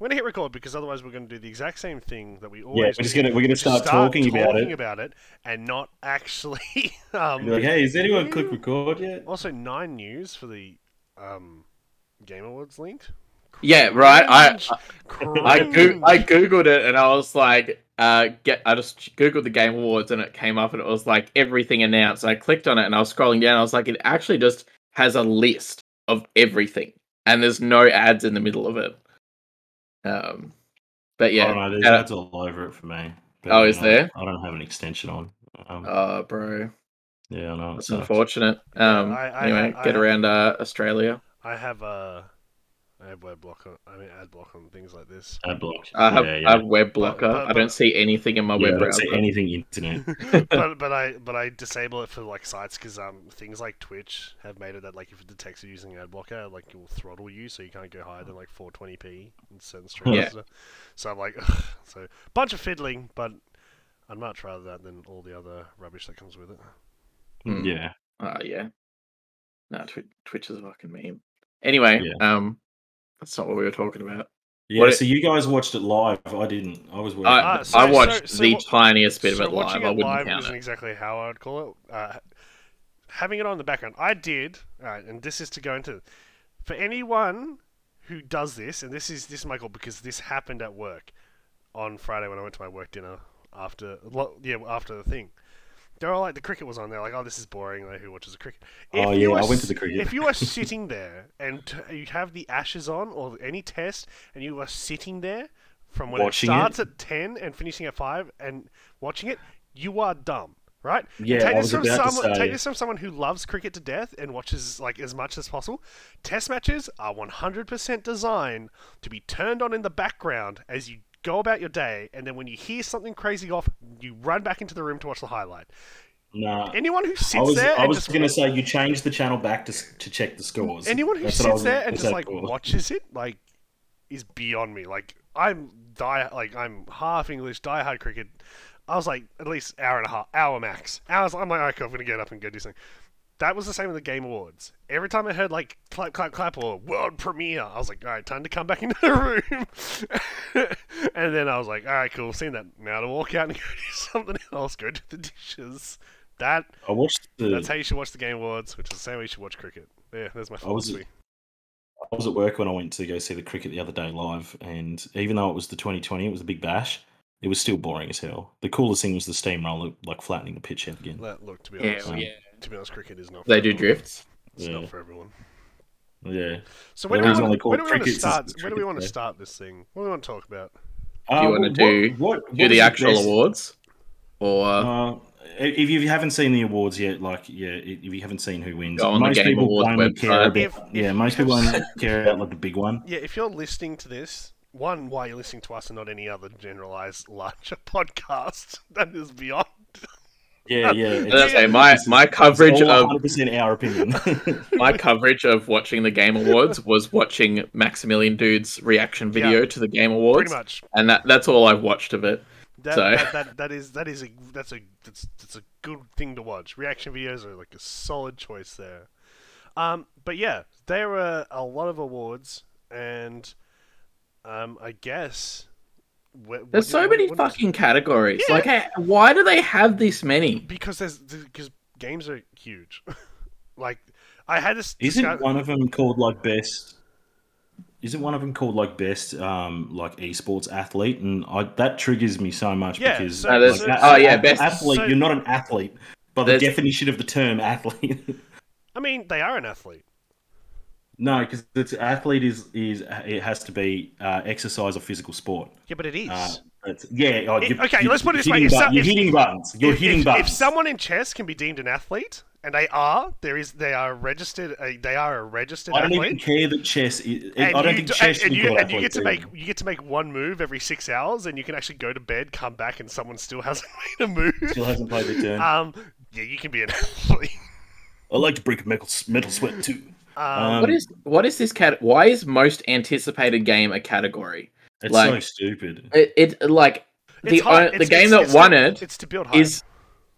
I'm gonna hit record because otherwise we're gonna do the exact same thing that we always. Yeah, always. we're just gonna we're gonna which is start, talking, about talking it. about it and not actually. um, Be like, hey, has anyone clicked record yet? Also, nine news for the um, Game Awards link. Yeah, right. I Cringe. I, go- I googled it and I was like, uh, get. I just googled the Game Awards and it came up and it was like everything announced. I clicked on it and I was scrolling down. I was like, it actually just has a list of everything and there's no ads in the middle of it. Um, but I yeah, don't know. There's uh, ads all over it for me. But, Oh, you is know, there? I don't have an extension on. Um, oh, bro, yeah, I know. it that's sucks. unfortunate. Um, I- I- anyway, I- get I- around uh, Australia. I have uh, I have web block on. I mean, ad block on things like this. Ad block. I have, yeah, I have web blocker. but- I don't see anything in my yeah, I web don't see browser. anything internet. but but I but I disable it for like sites because um things like Twitch have made it that like if it detects you using ad blocker, like it will throttle you, so you can't go higher than like 420p in certain streams. Yeah. So, so I'm like, ugh. so bunch of fiddling, but I'd much rather that than all the other rubbish that comes with it. Hmm. yeah. Oh yeah. No, Twi- Twitch is a fucking meme. Anyway, um, that's not what we were talking about. Yeah, What it- so you guys watched it live. I didn't. I was working. I, Uh, so- I watched so the what- tiniest bit so of it watching live. I it wouldn't live count isn't it. exactly how I would call it. Uh, having it on the background, I did, and this is to go into for anyone who does this, and this is this is my call because this happened at work on Friday when I went to my work dinner after lo- yeah after the thing. They were like the cricket was on there, like oh this is boring. Like who watches the cricket? Oh, yeah, are I went to the cricket. If you are sitting there and t- you have the ashes on or any test, and you are sitting there from when Watching it it? starts at ten and finishing at five and watching it, you are dumb, right? Yeah, take this from someone. Take this from someone who loves cricket to death and watches like as much as possible. Test matches are 100% designed to be turned on in the background as you go about your day, and then when you hear something crazy off, you run back into the room to watch the highlight. nah. Anyone who sits I was, there I was going to say you changed the channel back to to check the scores. anyone who That's sits was- there and just like cool? watches it like is beyond me. Like I'm die like I'm half English, die hard cricket. I was like at least hour and a half, hour max. Hours. I'm like, okay, I'm gonna get up and go do something. That was the same with the Game Awards. Every time I heard like clap, clap, clap or world premiere, I was like, all right, time to come back into the room. and then I was like, all right, cool, seen that. Now to walk out and go do something else, go do the dishes. That I watched the. that's how you should watch the Game Awards, which is the same way you should watch cricket. Yeah, there's my I was- philosophy. I was at work when I went to go see the cricket the other day live, and even though it was the 2020, it was a big bash. It was still boring as hell. The coolest thing was the steamroller, like flattening the pitch out again. Let- Look, to be Yeah, honest, Um, yeah. To be honest, cricket is not. They for do everyone. drifts. It's Yeah. not for everyone. Yeah. So The when do we want to, when do we want to start? it's When do we want to start this thing? What do we want to talk about? Do you Uh, wanna what- do- what, what Do was the actual best- awards, or Uh, if you haven't seen the awards yet, like yeah, if you haven't seen who wins, on most people Awards only care about If- yeah, most people have only care about like the big one. Yeah, if you're listening to this, one, why you're listening to us and not any other generalized larger podcast that is beyond. Yeah, yeah. As I say, my my coverage of 100 percent our opinion. my coverage of watching the Game Awards was watching Maximilian Dood's reaction video Yeah. to the Game Awards, Pretty much. and that that's all I've watched of it. That, So- that, that, that is that is a that's a that's, that's a good thing to watch. Reaction videos are like a solid choice there. Um, but yeah, there were a lot of awards, and um, I guess wh- what There's do- so what- many what- fucking categories. Yeah. Like, hey, why do they have this many? because there's because games are huge. like I had this. Isn't discuss- one of them called like best? Isn't one of them called like best um like esports athlete? And I, that triggers me so much Yeah, because so- No, there's- like, oh, yeah, best- athlete. so- you're not an athlete by the definition of the term athlete. I mean, they are an athlete. No, because it's athlete is is it has to be uh, exercise or physical sport. Yeah, but it is. Uh, it's, yeah. Oh, It- okay, let's put it this way, hitting if you're hitting buttons. You're if, hitting if, buttons. if someone in chess can be deemed an athlete, and they are, there is they are registered. Uh, they are a registered I don't athlete. even care that chess. Is, and I don't you think do- chess and, and can you, and you get to make you get to make one move every six hours, and you can actually go to bed, come back, and someone still hasn't made a move. Still hasn't played the turn. Um, yeah, you can be an athlete. I like to break a mental, mental sweat too. Um, What is what is this cat? Why is most anticipated game a category? It's like- so stupid. It, it like the it's hard- o- the it's- game it's- that it's won to, it It's to build hype. is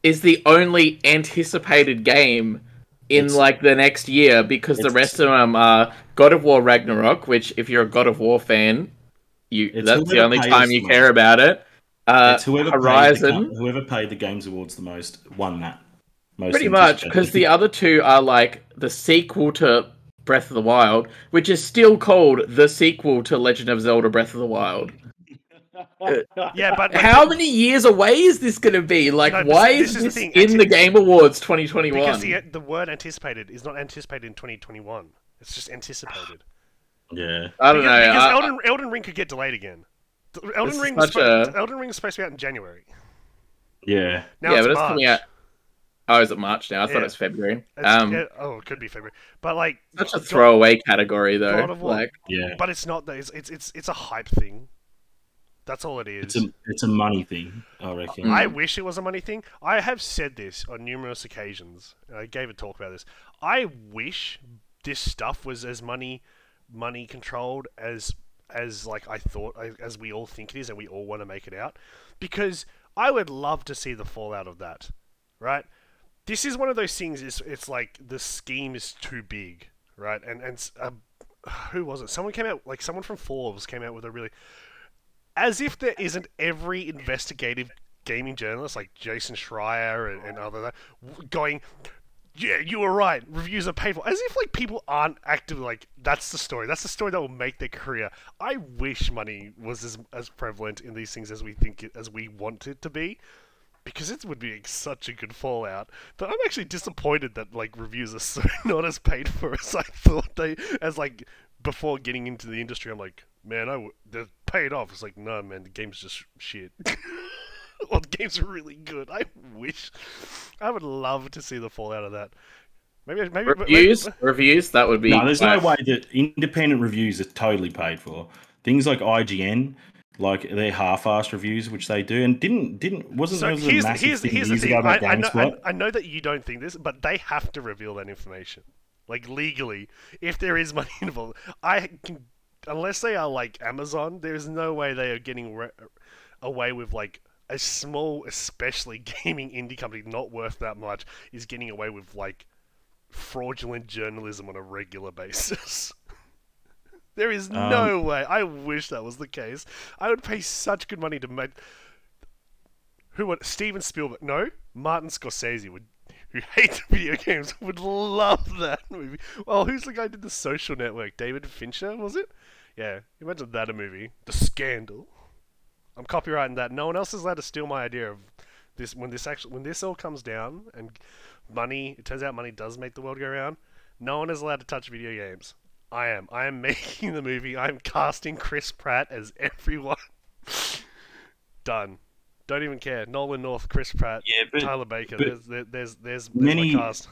is the only anticipated game in It's- like the next year because the rest of them are God of War Ragnarok, which if you're a God of War fan, You that's the only time the you care about it. Uh, it's whoever Horizon. Paid the, whoever paid the Games Awards the most won that. Most Pretty much, because the other two are like the sequel to Breath of the Wild, which is still called the sequel to Legend of Zelda Breath of the Wild. Yeah, but, but How many years away is this going to be? Like, No, why this is is this thing, in the Game Awards 2021? because the the word anticipated is not anticipated in 2021. It's just anticipated. yeah, I don't because, know. Because I- Elden, Elden Ring could get delayed again. The- Elden Ring, was a- Elden Ring is supposed to be out in January. yeah. Now yeah, it's but it's coming out. Oh, is it March now? I thought Yeah. it was February. It's- Um, yeah, oh, it could be February, but like such a God- throwaway category though. God of War. Like, Yeah, But it's not. It's it's it's it's a hype thing. That's all it is. it's a it's a money thing, I reckon. I wish it was a money thing. I have said this on numerous occasions. I gave a talk about this. I wish this stuff was as money money controlled as as like I thought as we all think it is and we all want to make it out because I would love to see the fallout of that. Right? This is one of those things it's it's like the scheme is too big, right? And and uh, who was it? Someone came out like someone from Forbes came out with a really as if there isn't every investigative gaming journalist like Jason Schreier and, and other going, yeah, you were right. Reviews are painful. As if like people aren't actively like that's the story. That's the story that will make their career. I wish money was as as prevalent in these things as we think it, as we want it to be. Because it would be such a good fallout, but I'm actually disappointed that like reviews are so not as paid for as I thought they as like before getting into the industry. I'm like, man, I w- they're paid off. It's like, no, man, the game's just shit. well, the game's really good. I wish, I would love to see the fallout of that. Maybe, maybe reviews, maybe- reviews. That would be. No, there's no way that independent reviews are totally paid for. Things like IGN, like their half-assed reviews, which they do, and didn't didn't wasn't So there was a massive here's, thing here's the years thing. ago I, about I, know, I? I know that you don't think this, but they have to reveal that information, like legally, if there is money involved. I can, unless they are like Amazon, there is no way they are getting re- away with like a small, especially gaming indie company not worth that much is getting away with like fraudulent journalism on a regular basis. there is um, no way. I wish that was the case. I would pay such good money to make. Who would Steven Spielberg? No, Martin Scorsese would. Who hates video games would love that movie. Well, who's the guy who did the Social Network? David Fincher was it? Yeah, imagine that a movie. The Scandal. I'm copywriting that. No one else is allowed to steal my idea of this. When this actually, when this all comes down and money, it turns out money does make the world go round. No one is allowed to touch video games. I am. I am making the movie. I am casting Chris Pratt as everyone. Done. Don't even care. Nolan North, Chris Pratt, Yeah, but Troy Baker. but there's, there's, there's, there's many- cast.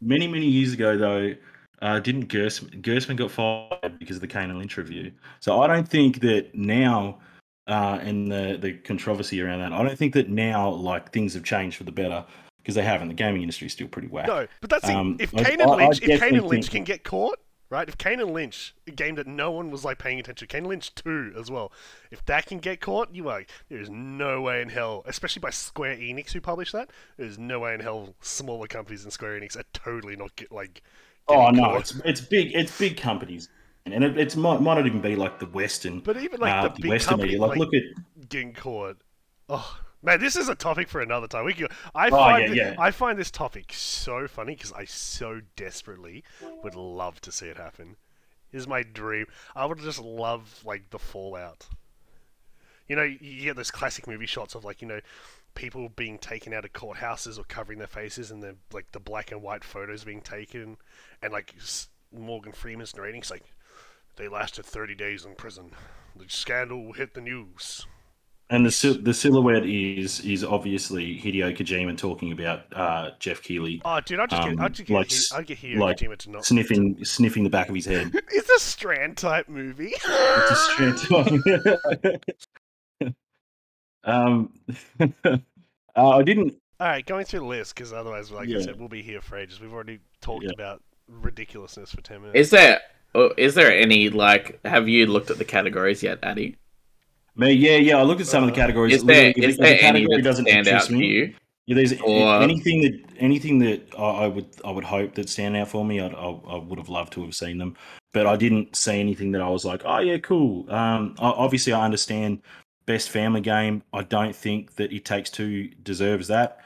many many years ago though uh, didn't Gerstmann, Gerstmann got fired because of the Kane and Lynch review so I don't think that now uh, and the the controversy around that I don't think that now like things have changed for the better because they haven't the gaming industry is still pretty whack No, but that's the Um, if I- Kane and I- I Lynch, if Kane and Lynch can get caught, right? If Kane and Lynch, a game that no one was like paying attention, to, Kane and Lynch two as well. If that can get caught, you are there is no way in hell, especially by Square Enix who published that. There's no way in hell smaller companies than Square Enix are totally not get like. oh no caught. it's it's big it's big companies and it it's might, might not even be like the Western But even like uh, the the big Western company, media like, like, look at getting caught. Oh man, this is a topic for another time. We could, I Oh, find yeah. I find this topic so funny because I so desperately would love to see it happen. Is my dream. I would just love like the fallout. You know, you you get those classic movie shots of like you know people being taken out of courthouses or covering their faces, and then like the black and white photos being taken, and like Morgan Freeman's narrating. It's like they lasted thirty days in prison. The scandal hit the news. And the the silhouette is is obviously Hideo Kojima talking about uh, Geoff Keighley Oh, dude, I just get, I Um, just get, like he- s- I get here like Kojima to not. sniffing sniffing the back of his head It's a Strand type movie. It's a straight um, uh, I didn't. All right, going through the list because otherwise, like I said, we'll be here for ages. We've already talked Yeah. about ridiculousness for ten minutes. Is there? oh, there any like? Have you looked at the categories yet, Addy? Me, yeah, yeah. I looked at some of the Uh, categories. Is there? If- Is there any category doesn't stand out interest to me, you? Yeah, there's Or- anything that anything that I, would I would hope that stand out for me. I'd, I I would have loved to have seen them. but I didn't see anything that I was like, oh yeah, cool. Um, obviously I understand best family game. I don't think that It Takes Two deserves that.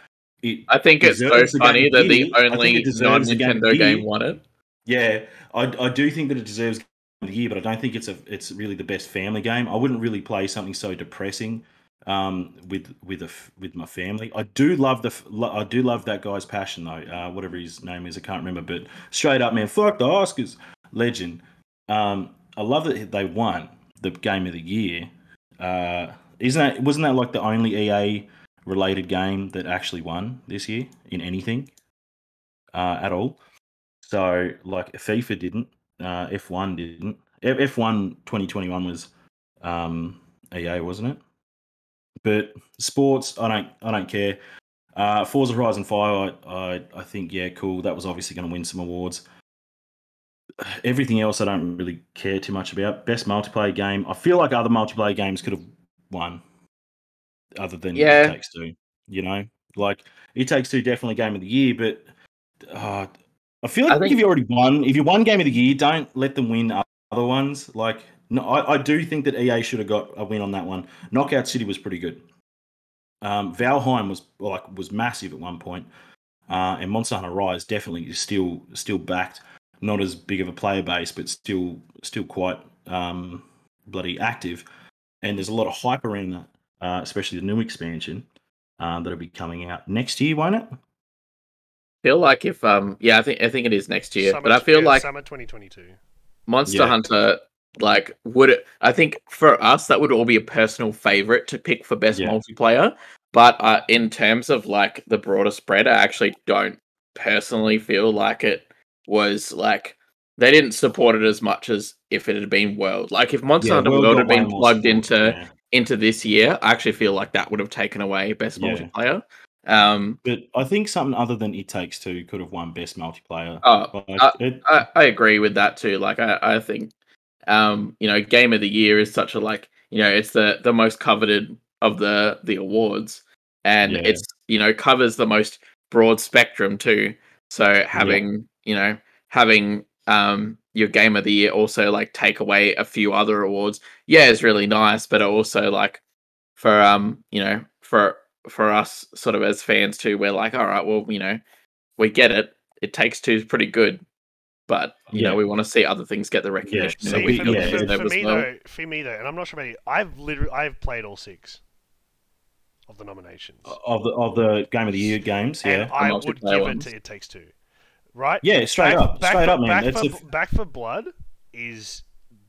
It I think it's so funny that the year. I think only deserves the game of non-Nintendo the game won it. Yeah, I, I do think that it deserves Game of the year, but I don't think it's a it's really the best family game. I wouldn't really play something so depressing um, with with a with my family. I do love the I do love that guy's passion though. Uh, whatever his name is, I can't remember. But straight up, man, fuck the Oscars, legend. Um, I love that they won the game of the year. Uh, isn't that wasn't that like the only EA related game that actually won this year in anything uh, at all? So like FIFA didn't, uh, F1 didn't. F- F1 2021 was um, EA, wasn't it? But sports, I don't, I don't care. Uh, Forza Horizon 5, I, I, I think, yeah, cool. That was obviously going to win some awards. Everything else, I don't really care too much about. Best multiplayer game. I feel like other multiplayer games could have won, other than Yeah. It Takes Two. You know, like It Takes Two, definitely game of the year. But uh, I feel like I think- if you already won, if you won game of the year, don't let them win other ones. Like, no, I, I do think that EA should have got a win on that one. Knockout City was pretty good. Um, Valheim was like was massive at one point, uh, and Monster Hunter Rise definitely is still still backed. Not as big of a player base, but still still quite um, bloody active. And there's a lot of hype around that, uh, especially the new expansion um, that'll be coming out next year, won't it? Feel like if um yeah, I think I think it is next year. Summer- but I feel yeah, like summer 2022. Monster Yeah. Hunter like would it, I think for us that would all be a personal favorite to pick for best Yeah. multiplayer. But uh, in terms of like the broader spread, I actually don't personally feel like it was like they didn't support it as much as if it had been World. Like if Monster Hunter World, got had been plugged into yeah. into this year, I actually feel like that would have taken away best Yeah. multiplayer. Um, But I think something other than It Takes Two could have won best multiplayer. oh, Like, uh, it- I, I agree with that too. Like I, I think um, you know, game of the year is such a like, you know, it's the the most coveted of the the awards. And Yeah. it's you know, covers the most broad spectrum too. So having, you know, having um your game of the year also like take away a few other awards, yeah, is really nice, but also like for um, you know, for for us sort of as fans too, we're like, all right, well, you know, we get it. It takes two is pretty good, but you know, we want to see other things get the recognition so that See, we for, yeah, for- deserve for me well. though, for me though, and I'm not sure about you, I've literally I've played all six of the nominations, of the of the game of the year games, and yeah, I would give ones. it to It Takes Two, right? yeah, straight Back- up, Back straight for, up, man. Back, It's for, a f- Back 4 Blood is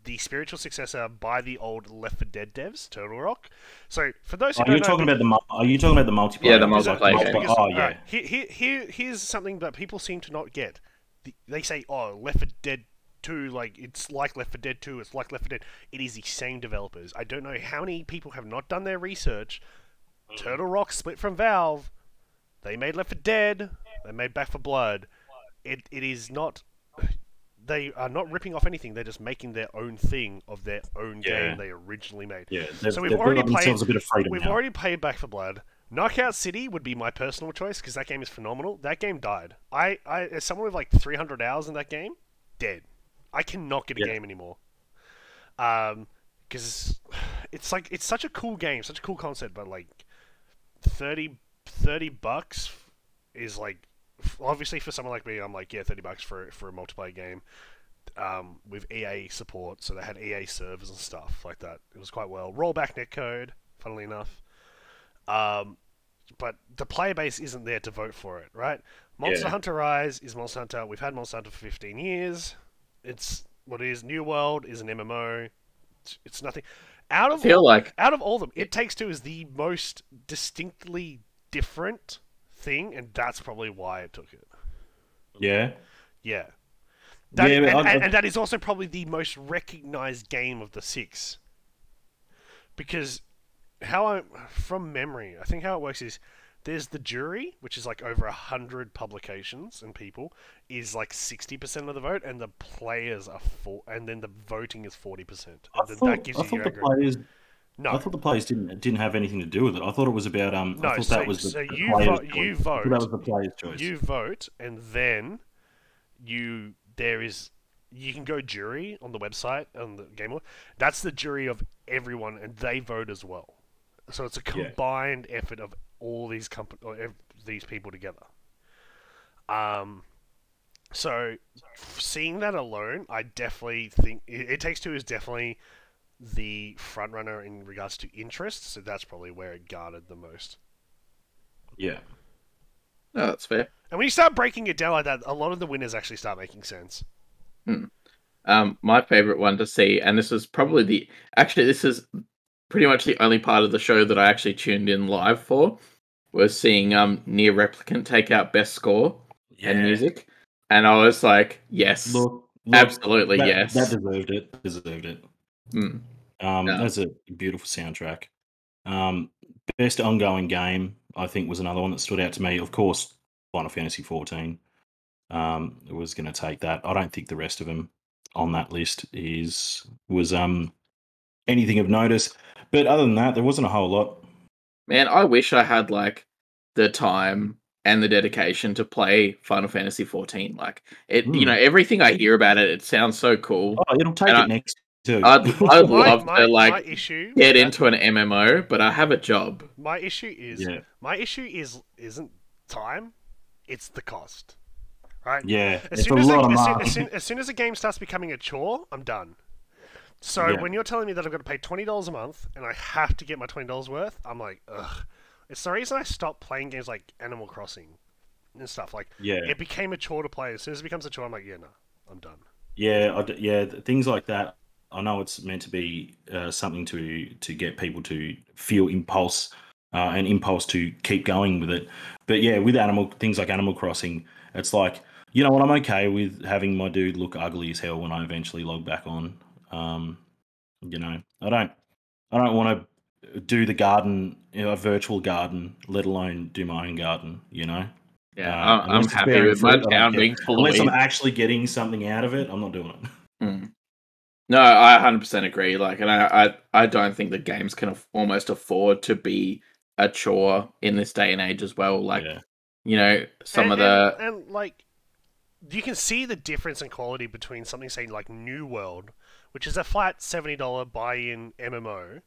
the spiritual successor by the old Left 4 Dead devs, Turtle Rock. So for those who Are don't you know, talking about the Are you talking about the multiplayer? Yeah, the Because, multiplayer like, game. multi- because, oh yeah, right, here, here, here, here's something that people seem to not get. The, they say, "Oh, Left 4 Dead 2, like it's like Left 4 Dead 2, it's like Left 4 Dead." It is the same developers. I don't know how many people have not done their research. Turtle Rock split from Valve. They made Left 4 Dead. They made Back 4 Blood. It it is not. They are not ripping off anything. They're just making their own thing of their own Yeah. game they originally made. yeah. So we've already played- a bit of We've now. already played Back 4 Blood. Knockout City would be my personal choice because that game is phenomenal. That game died. I, I, as someone with like 300 hours in that game, dead. I cannot get a Yeah. game anymore. Um, because it's like it's such a cool game, such a cool concept, but like 30, 30 bucks is like obviously for someone like me, I'm like yeah, 30 bucks for for a multiplayer game. Um, with EA support, so they had EA servers and stuff like that. It was quite well. Rollback netcode, funnily enough. Um, but the player base isn't there to vote for it, right? Monster Yeah. Hunter Rise is Monster Hunter. We've had Monster Hunter for 15 years. It's what it is. New World is an MMO. It's, it's nothing. Out I of feel like out of all of them, It Takes Two is the most distinctly different thing, and that's probably why it took it. Yeah, Yeah. That, Yeah, and, I- and, and that is also probably the most recognized game of the six. Because how I, from memory, I think how it works is there's the jury, which is like over a hundred publications and people, is like sixty percent of the vote, and the players are four, and then the voting is forty percent. I then thought, that gives I you thought the aggregate. players. No, I thought the players didn't didn't have anything to do with it. I thought it was about um. I No, thought so- that was the, so the you you vote. That was the players' choice. you vote, and then you there is you can go jury on the website on the game. That's the jury of everyone, and they vote as well. So it's a Yeah. combined effort of all these comp- or ev- these people together. Um, so f- seeing that alone, I definitely think it, it takes two is definitely the front runner in regards to interest. So that's probably where it garnered the most. Yeah. No, that's fair. And when you start breaking it down like that, a lot of the winners actually start making sense. Um, my favorite one to see, and this is probably the actually this is pretty much the only part of the show that I actually tuned in live for, was seeing um NieR Replicant take out best score and music, and I was like, yes, Look, look, absolutely that, yes. That deserved it. Deserved it. Mm. Um, Yeah. That's a beautiful soundtrack. Um, best ongoing game, I think, was another one that stood out to me. Of course, Final Fantasy XIV um, was going to take that. I don't think the rest of them on that list is was um anything of notice. But other than that, there wasn't a whole lot. Man, I wish I had like the time and the dedication to play Final Fantasy 14. Like it, you Mm. know, everything I hear about it, it sounds so cool. Oh, it'll take And it I- next too. I'd, I'd My, love my, to like issue get with into an MMO, but I have a job. my issue is yeah, my issue is isn't time, it's the cost. Right? yeah, As it's a soon as, lot a, of as, soon, as, soon, as soon as a game starts becoming a chore, I'm done. So Yeah. when you're telling me that I've got to pay twenty dollars a month and I have to get my twenty dollars worth, I'm like, ugh. It's the reason I stopped playing games like Animal Crossing and stuff. Like yeah, it became a chore to play. As soon as it becomes a chore, I'm like, yeah, no, I'm done. Yeah, I d yeah, th- things like that. I know it's meant to be uh, something to to get people to feel impulse uh, and impulse to keep going with it. But yeah, with animal things like Animal Crossing, it's like you know what? I'm okay with having my dude look ugly as hell when I eventually log back on. Um, you know, I don't, I don't want to do the garden, you know, a virtual garden, let alone do my own garden. You know, Yeah, Uh, I'm, I'm unless happy with my town being full. Unless I'm actually getting something out of it, I'm not doing it. Mm. No, I 100% agree. Like, and I, I, I don't think that games can af- almost afford to be a chore in this day and age as well. Like, yeah. you know, some and, of the and, and like you can see the difference in quality between something say like New World, which is a flat seventy dollar buy-in MMO,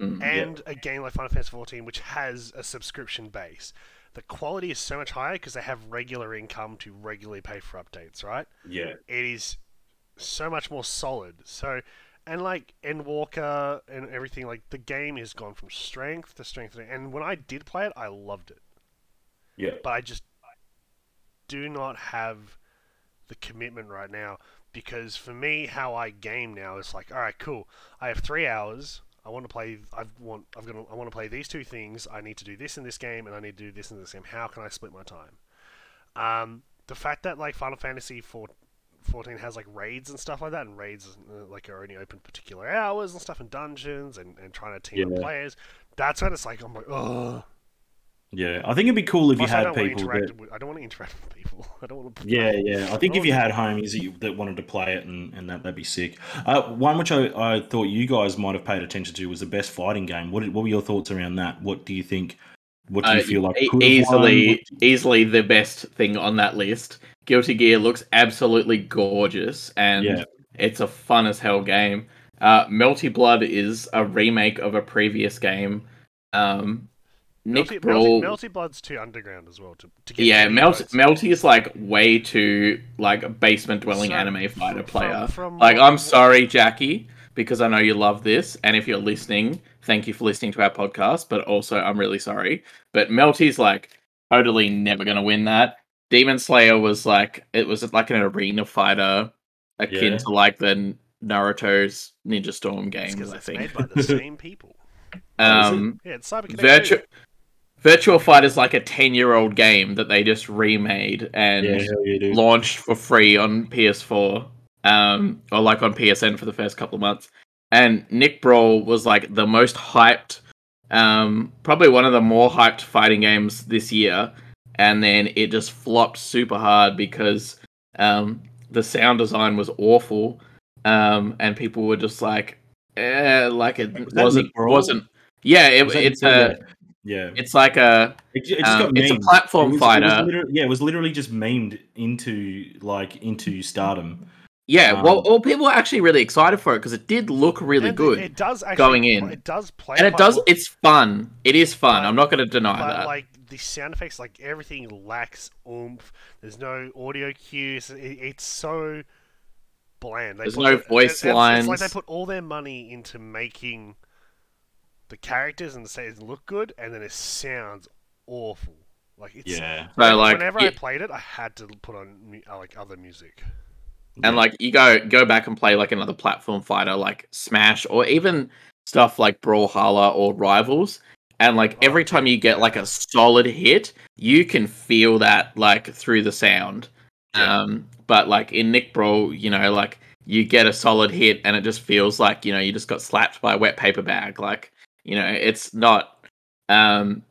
Mm, and a game like Final Fantasy XIV, which has a subscription base. The quality is so much higher because they have regular income to regularly pay for updates, right? Yeah. It is so much more solid. So, and like Endwalker and everything, like the game has gone from strength to strength. And when I did play it, I loved it Yeah. but I just do not have the commitment right now because for me, how I game now is like, all right, cool. I have three hours. I want to play. I want. I've got. I want to play these two things. I need to do this in this game, and I need to do this in this game. How can I split my time? Um, the fact that like Final Fantasy 4, 14 has like raids and stuff like that, and raids uh, like are only open particular hours and stuff in dungeons, and, and trying to team up players. That's when it's like I'm like, oh. Yeah. I think it'd be cool if you Plus, I had don't want to people interact. that. With, I don't want to interact with people. I don't want to. Yeah, yeah. I think Oh. if you had homies that, you, that wanted to play it and, and that, that'd be sick. Uh, one which I, I thought you guys might have paid attention to was the best fighting game. What, did- what were your thoughts around that? What do you think? What do you uh, feel like e- could have easily, won? easily the best thing on that list. Guilty Gear looks absolutely gorgeous, and Yeah. it's a fun as hell game. Uh, Melty Blood is a remake of a previous game. Um, Nick Melty, Brawl, Melty, Melty Blood's too underground as well to, to get. yeah, any Melt. Melty is like way too like a basement dwelling So, anime fighter from- player. from like, what- I'm sorry, Jackie, because I know you love this, and if you're listening, thank you for listening to our podcast. But also, I'm really sorry. But Melty's like totally never gonna win that. Demon Slayer was like it was like an arena fighter, akin Yeah. to like the Naruto's Ninja Storm It's 'cause games. I it's think. made by the same people. It? um, Yeah, it's Cyberconnect. Virtual too. Virtua Fighter is like a ten-year-old game that they just remade and Yeah, yeah, launched for free on PS4, um, or like on PSN for the first couple of months. And Nick Brawl was like the most hyped, um, probably one of the more hyped fighting games this year. And then it just flopped super hard because um, the sound design was awful, um, and people were just like, eh, like it was wasn't wasn't. Yeah, it, Was it's a yeah. it's like a It, ju- it just um, got it's a platform It was- it was fighter. yeah, it was literally just memed into like into stardom. Yeah, Um, well, well, people were actually really excited for it because it did look really And good, It does actually going in. It does play, and it does. It's fun. It is fun. But- I'm not going to deny but that. like the sound effects, like everything lacks oomph. There's no audio cues. It, it's so bland. They There's put no the- voice lines. It's like they put all their money into making the characters and the scenes look good, and then it sounds awful. Like it's Yeah. So, like, whenever yeah. I played it, I had to put on uh, like other music. and like you go go back and play like another platform fighter like Smash or even stuff like Brawlhalla or Rivals, and like Oh, every time you get like a solid hit, you can feel that like through the sound. Yeah. Um, but like in Nick Brawl, you know, like you get a solid hit and it just feels like you know you just got slapped by a wet paper bag. Like you know, it's not. Um,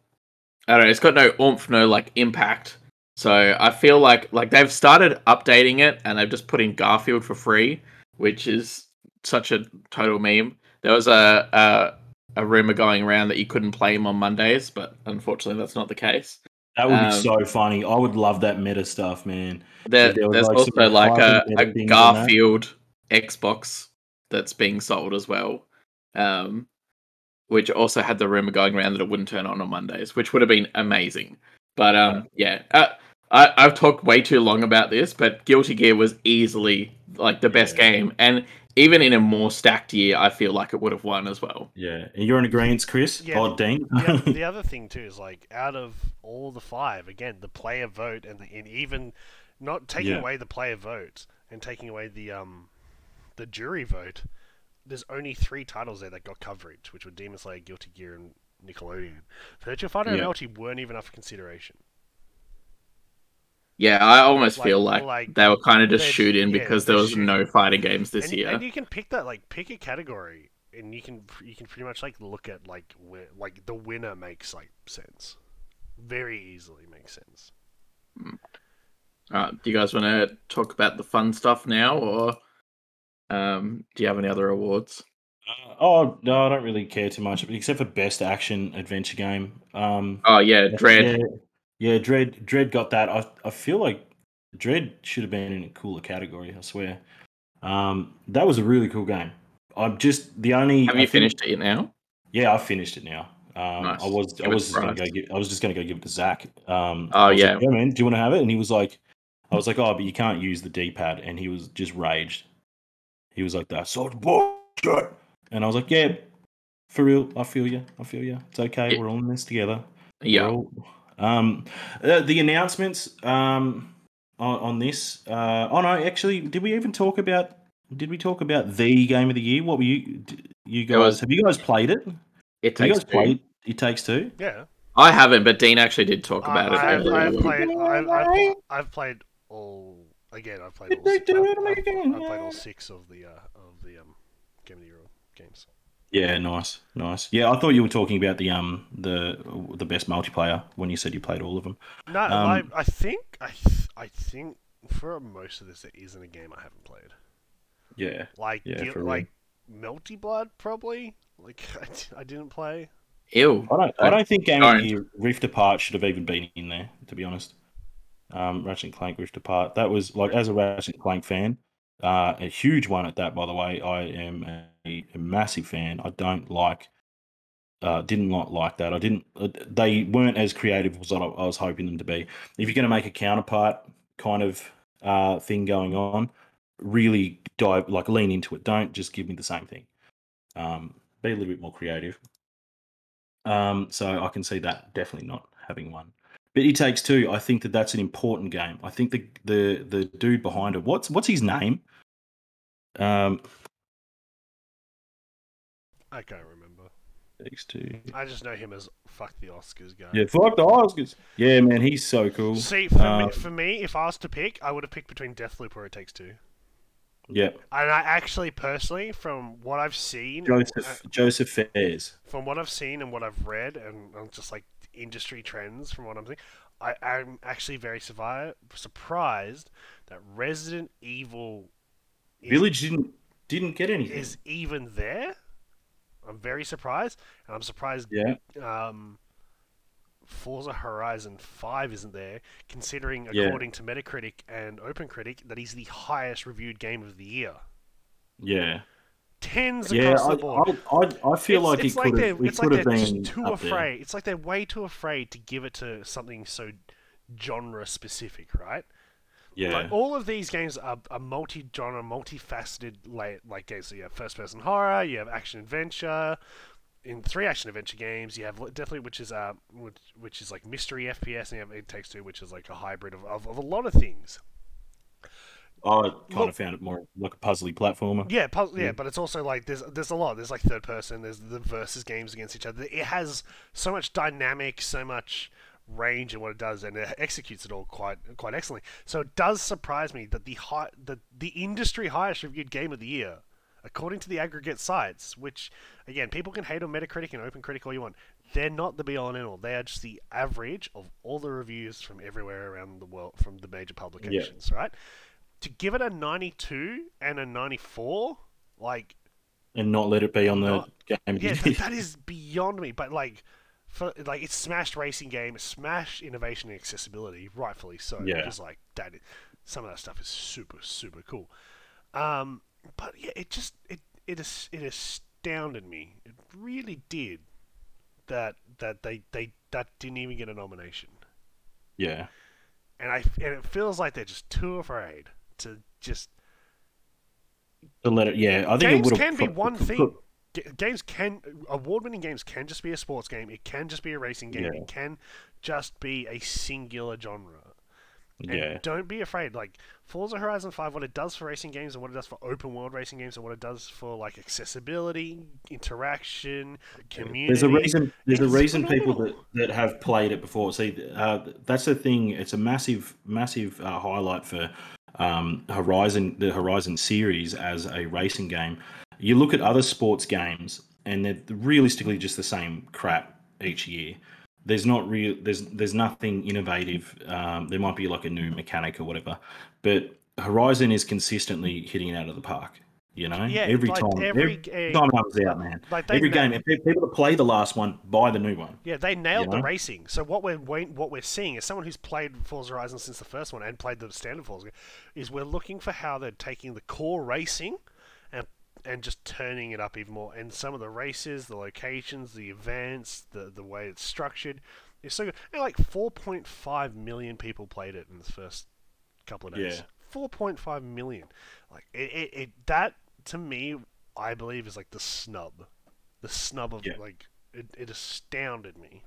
I don't know. It's got no oomph, no like impact. So I feel like like they've started updating it and they've just put in Garfield for free, which is such a total meme. There was a a, a rumor going around that you couldn't play him on Mondays, but unfortunately that's not the case. That would be Um, so funny. I would love that meta stuff, man. There, there there's like, also like a, a. Garfield Xbox that's being sold as well, um, which also had the rumor going around that it wouldn't turn on on Mondays, which would have been amazing. But um, yeah, uh, I, I've talked way too long about this, but Guilty Gear was easily like the best Yeah. game, and even in a more stacked year, I feel like it would have won as well. Yeah. And you're in agreement, Chris? Yeah, oh, Dean? the, the other thing too is like out of all the five, again, the player vote and, the, and even not taking Yeah. away the player vote and taking away the um the jury vote, there's only three titles there that got coverage, which were Demon Slayer, Guilty Gear, and Nickelodeon. Virtua Fighter and Yeah. LT weren't even up for consideration. Yeah, I almost Like- feel like, like, they were kind of just they're- shoot in yeah, because there was shooting. no fighting games this and, year. and you can pick that like pick a category, and you can you can pretty much like look at like where like the winner makes like sense, very easily makes sense. Uh, do you guys want to talk about the fun stuff now, or um, do you have any other awards? Uh, oh, no, I don't really care too much, except for best action adventure game. Um, Oh yeah, Dread. Yeah, yeah, Dread. Dread got that. I I feel like Dread should have been in a cooler category. I swear. Um, that was a really cool game. I'm just the only. Have I you finished it now? Yeah, I finished it now. Um, Nice. I was I Give it was just gonna go give, I was just gonna go give it to Zach. Um, Oh, I yeah. like, man, do you want to have it? And he was like, I was like, oh, but you can't use the D pad, and he was just raged. He was like, that's such bullshit. And I was like, yeah, for real, I feel you, I feel you. It's okay, Yeah. we're all in this together. Yeah. all- Um, uh, the announcements um on, on this. Uh, oh no, actually, did we even talk about? Did we talk about the game of the year? What were you? You There was- guys have you guys played it? It Have you takes guys two. played? It takes two. Yeah, I haven't, but Dean actually did talk about I, it I've, earlier. I've played. I've, I've, I've played all. Again, I've played all. They Six, do I've, it I've- again, I've played all six of the uh, of the um, Game of the Year games. Yeah, nice, nice. Yeah, I thought you were talking about the um the the best multiplayer when you said you played all of them. No, Um, I, I think I, th- I think for most of this, there isn't a game I haven't played. Yeah, Like, Yeah, Gil- for real. like Melty Blood, probably. Like, I, d- I didn't play. Ew. I don't. I don't think Game of Don't. the Year Rift Apart should have even been in there. To be honest, um, Ratchet and Clank Rift Apart. That was like as a Ratchet and Clank fan, uh, a huge one at that. By the way, I am a, a massive fan. I don't like. Uh, didn't not like that. I didn't. Uh, they weren't as creative as I, I was hoping them to be. If you're going to make a counterpart kind of uh, thing going on, really dive like lean into it. Don't just give me the same thing. Um, be a little bit more creative. Um, so I can see that definitely not having one. But it takes two. I think that that's an important game. I think the the the dude behind it. What's what's his name? Um, I can't remember. takes two. I just know him as fuck the Oscars guy. Yeah, fuck the Oscars. Yeah, man, he's so cool. See, for, Uh, me, for me, if I was to pick, I would have picked between Deathloop or It Takes Two. Yeah, And I actually, personally, from what I've seen, Josef Josef Fares. from what I've seen and what I've read, and um, just like industry trends from what I'm seeing, I am actually very surprised that Resident Evil Village didn't didn't get anything. is even there. I'm very surprised, and I'm surprised yeah, um, Forza Horizon 5 isn't there, considering Yeah. according to Metacritic and OpenCritic that he's the highest reviewed game of the year. Yeah, Tens yeah. across I, the board. I, I, I feel it's, like it's it like could they're, it's like they're just too up there. afraid. It's like they're way too afraid to give it to something so genre specific, right? Yeah, Like all of these games are, are multi-genre, multifaceted like, like games. So you have first-person horror, you have action adventure. In three action adventure games, you have Deathloop which is uh which, which is like mystery FPS, and you have It Takes Two, which is like a hybrid of, of, of a lot of things. I kind Look- of found it more like a puzzly platformer. Yeah, puzzle, yeah, Yeah. but it's also like there's there's a lot. There's like third person. There's the versus games against each other. It has so much dynamic, so much range and what it does, and it executes it all quite quite excellently. So it does surprise me that the high the the industry highest reviewed game of the year, according to the aggregate sites, which again people can hate on Metacritic and OpenCritic all you want, they're not the be all and end all. They are just the average of all the reviews from everywhere around the world from the major publications, right? To give it a 92 and a 94, like and not let it be on the Not- game. yeah, th- that is beyond me. But like, for like, it's smashed racing game, smashed innovation and accessibility, rightfully so. Yeah. because like that, some of that stuff is super super cool. Um, but yeah, it just it it is it astounded me. It really did that that they they that didn't even get a nomination, yeah, and I and it feels like they're just too afraid to just to let it. Yeah, I think games it would can be one thing. G- games can award-winning games can just be a sports game. It can just be a racing game. Yeah. It can just be a singular genre. And Yeah, don't be afraid. Like Forza Horizon Five, what it does for racing games and what it does for open world racing games and what it does for like accessibility, interaction, community. There's a reason. There's a It's reason people that, that have played it before. See, uh, that's the thing. It's a massive, massive uh, highlight for um, Horizon, the Horizon series as a racing game. You look at other sports games, and they're realistically just the same crap each year. There's not real. There's there's nothing innovative. Um, there might be like a new mechanic or whatever, but Horizon is consistently hitting it out of the park. You know, Yeah, every like time, every every, time it comes out, man. Like Every game, if people that play the last one buy the new one. Yeah, they nailed the know? racing. So what we're what we're seeing is someone who's played Forza Horizon since the first one and played the standard Forza, is we're looking for how they're taking the core racing and just turning it up even more. And some of the races, the locations, the events, the the way it's structured is so good. And like 4.5 million people played it in the first couple of days. Yeah. 4.5 million. Like it, it, it that to me, I believe is like the snub, the snub of Yeah. like it, it astounded me.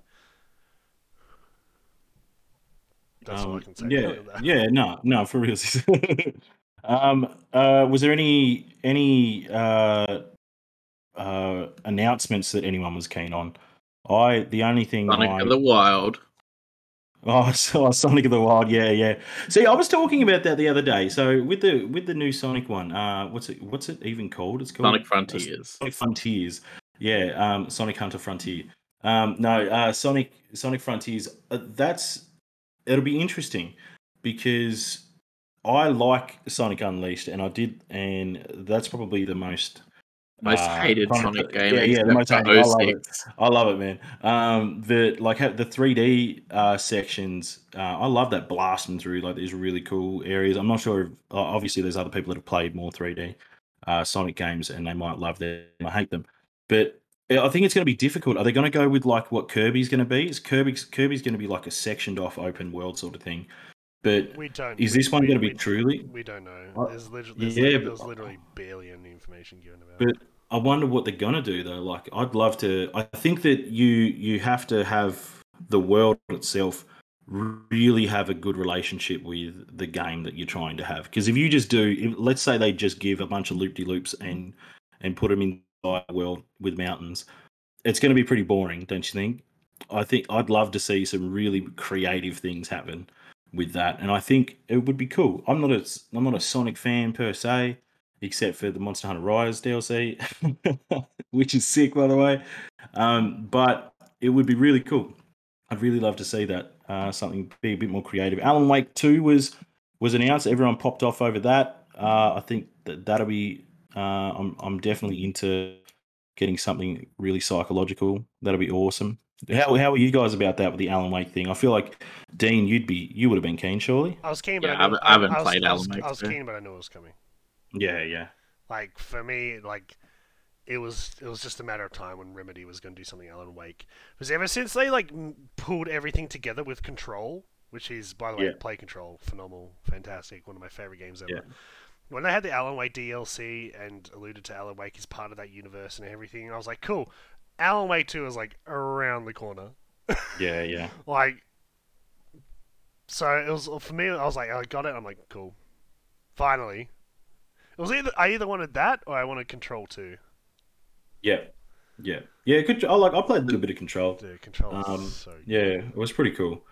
That's all I Um, can say. Yeah, that. yeah, no, no, for real. um, uh, was there any any uh, uh, announcements that anyone was keen on? I the only thing Sonic I of the Wild. oh, saw Sonic of the Wild, yeah, yeah. See, I was talking about that the other day. So with the with the new Sonic one, uh, what's it what's it even called? It's called Sonic Frontiers. Sonic Frontiers. Yeah, um, Sonic Hunter Frontier. Um, no, uh, Sonic Sonic Frontiers. Uh, that's it'll be interesting because I like Sonic Unleashed, and I did, and that's probably the most Most uh, hated of- Sonic game. Yeah, yeah, the most hated. I love it. I love it, man. Um, the like the 3D uh, sections. Uh, I love that blasting through like these really cool areas. I'm not sure. If, uh, obviously, there's other people that have played more 3D uh, Sonic games, and they might love them. I hate them, but I think it's going to be difficult. Are they going to go with like what Kirby's going to be? Is Kirby's Kirby's going to be like a sectioned off open world sort of thing? But We don't. is we- this one we- going to be we- truly? We don't know. There's literally, there's, yeah, li- but- literally barely any information given about it. But it. I wonder what they're gonna do though. Like, I'd love to. I think that you you have to have the world itself really have a good relationship with the game that you're trying to have. Because if you just do, if, let's say they just give a bunch of loop de loops and and put them inside a world with mountains, it's going to be pretty boring, don't you think? I think I'd love to see some really creative things happen with that, and I think it would be cool. I'm not a I'm not a Sonic fan per se except for the Monster Hunter Rise DLC, which is sick, by the way. Um, but it would be really cool. I'd really love to see that uh, something be a bit more creative. Alan Wake Two was was announced. Everyone popped off over that. Uh, I think that that'll be. Uh, I'm I'm definitely into getting something really psychological. That'll be awesome. How how are you guys about that with the Alan Wake thing? I feel like Dean, you'd be you would have been keen, surely. I was keen, but Yeah, I, knew, I haven't I, was, played I was, Alan Wake, I was keen, but I knew it was coming. Yeah, yeah, Like for me, like it was it was just a matter of time when Remedy was going to do something Alan Wake. Because ever since they like pulled everything together with Control, which is by the way, Yeah. play Control, phenomenal, fantastic, one of my favorite games ever. Yeah. When they had the Alan Wake DLC and alluded to Alan Wake as part of that universe and everything, I was like, cool. Alan Wake 2 is like around the corner. yeah, yeah. Like, so it was for me. I was like, I got it. I'm like, cool. Finally, it was either I either wanted that or I wanted Control Two. Yeah, yeah, yeah. Good. I like. I played a little bit of Control. Yeah, Control Um, so Yeah, it was pretty cool.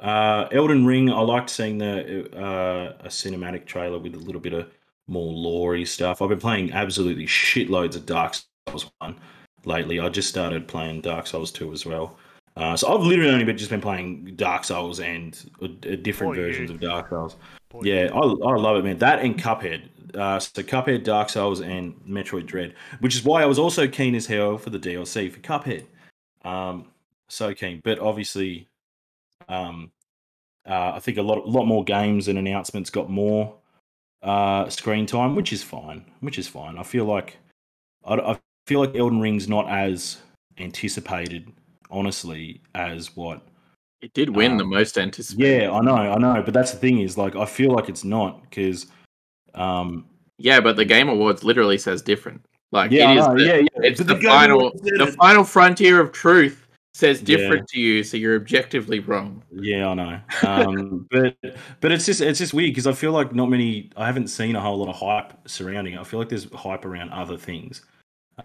Uh, Elden Ring. I liked seeing the uh, a cinematic trailer with a little bit of more lorey stuff. I've been playing absolutely shitloads of Dark Souls one lately. I just started playing Dark Souls two as well. Uh, so I've literally only been just been playing Dark Souls and uh, different Boy, you- versions of Dark Souls. Boy, Yeah, I, I love it, man. That and Cuphead. Uh, so Cuphead, Dark Souls, and Metroid Dread, which is why I was also keen as hell for the DLC for Cuphead. Um, so keen, but obviously, um, uh, I think a lot, lot more games and announcements got more uh, screen time, which is fine. Which is fine. I feel like I, I feel like Elden Ring's not as anticipated, honestly, as what It did win the Um, most anticipated. yeah, I know, I know, but that's the thing is like I feel like it's not because, um, Yeah, but the Game Awards literally says different. Like yeah, it is the, yeah, yeah. it's But the, Game final the final frontier of truth says Yeah. different to you, so you're objectively wrong. Yeah, I know. Um, but but it's just it's just weird because I feel like not many. I haven't seen a whole lot of hype surrounding it. I feel like there's hype around other things.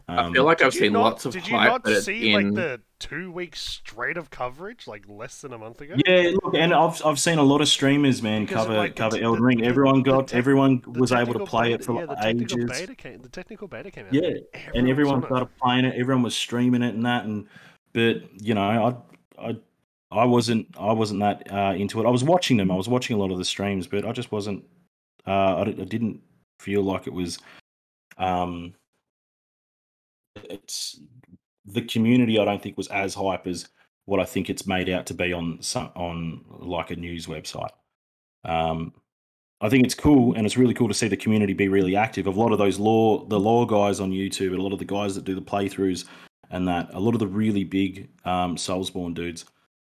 Um, I feel like I've seen not- lots of Did you hype, not but it's see in. like the two weeks straight of coverage like less than a month ago? yeah, look, and I've I've seen a lot of streamers, man, Because, cover like, cover t- Elden Ring. the- Everyone got tech- everyone was able to play beta, it for yeah, the like ages. beta came. The technical beta came out. Yeah, and everyone on it. started playing it. Everyone was streaming it and that, and but you know, I I I wasn't I wasn't that uh, into it. I was watching them. I was watching a lot of the streams, but I just wasn't. Uh, I, I didn't feel like it was. Um, it's the community. I don't think was as hype as what I think it's made out to be on some on like a news website. Um, I think it's cool, and it's really cool to see the community be really active. A lot of those law, the law guys on YouTube, and a lot of the guys that do the playthroughs, and that a lot of the really big um, Soulsborne dudes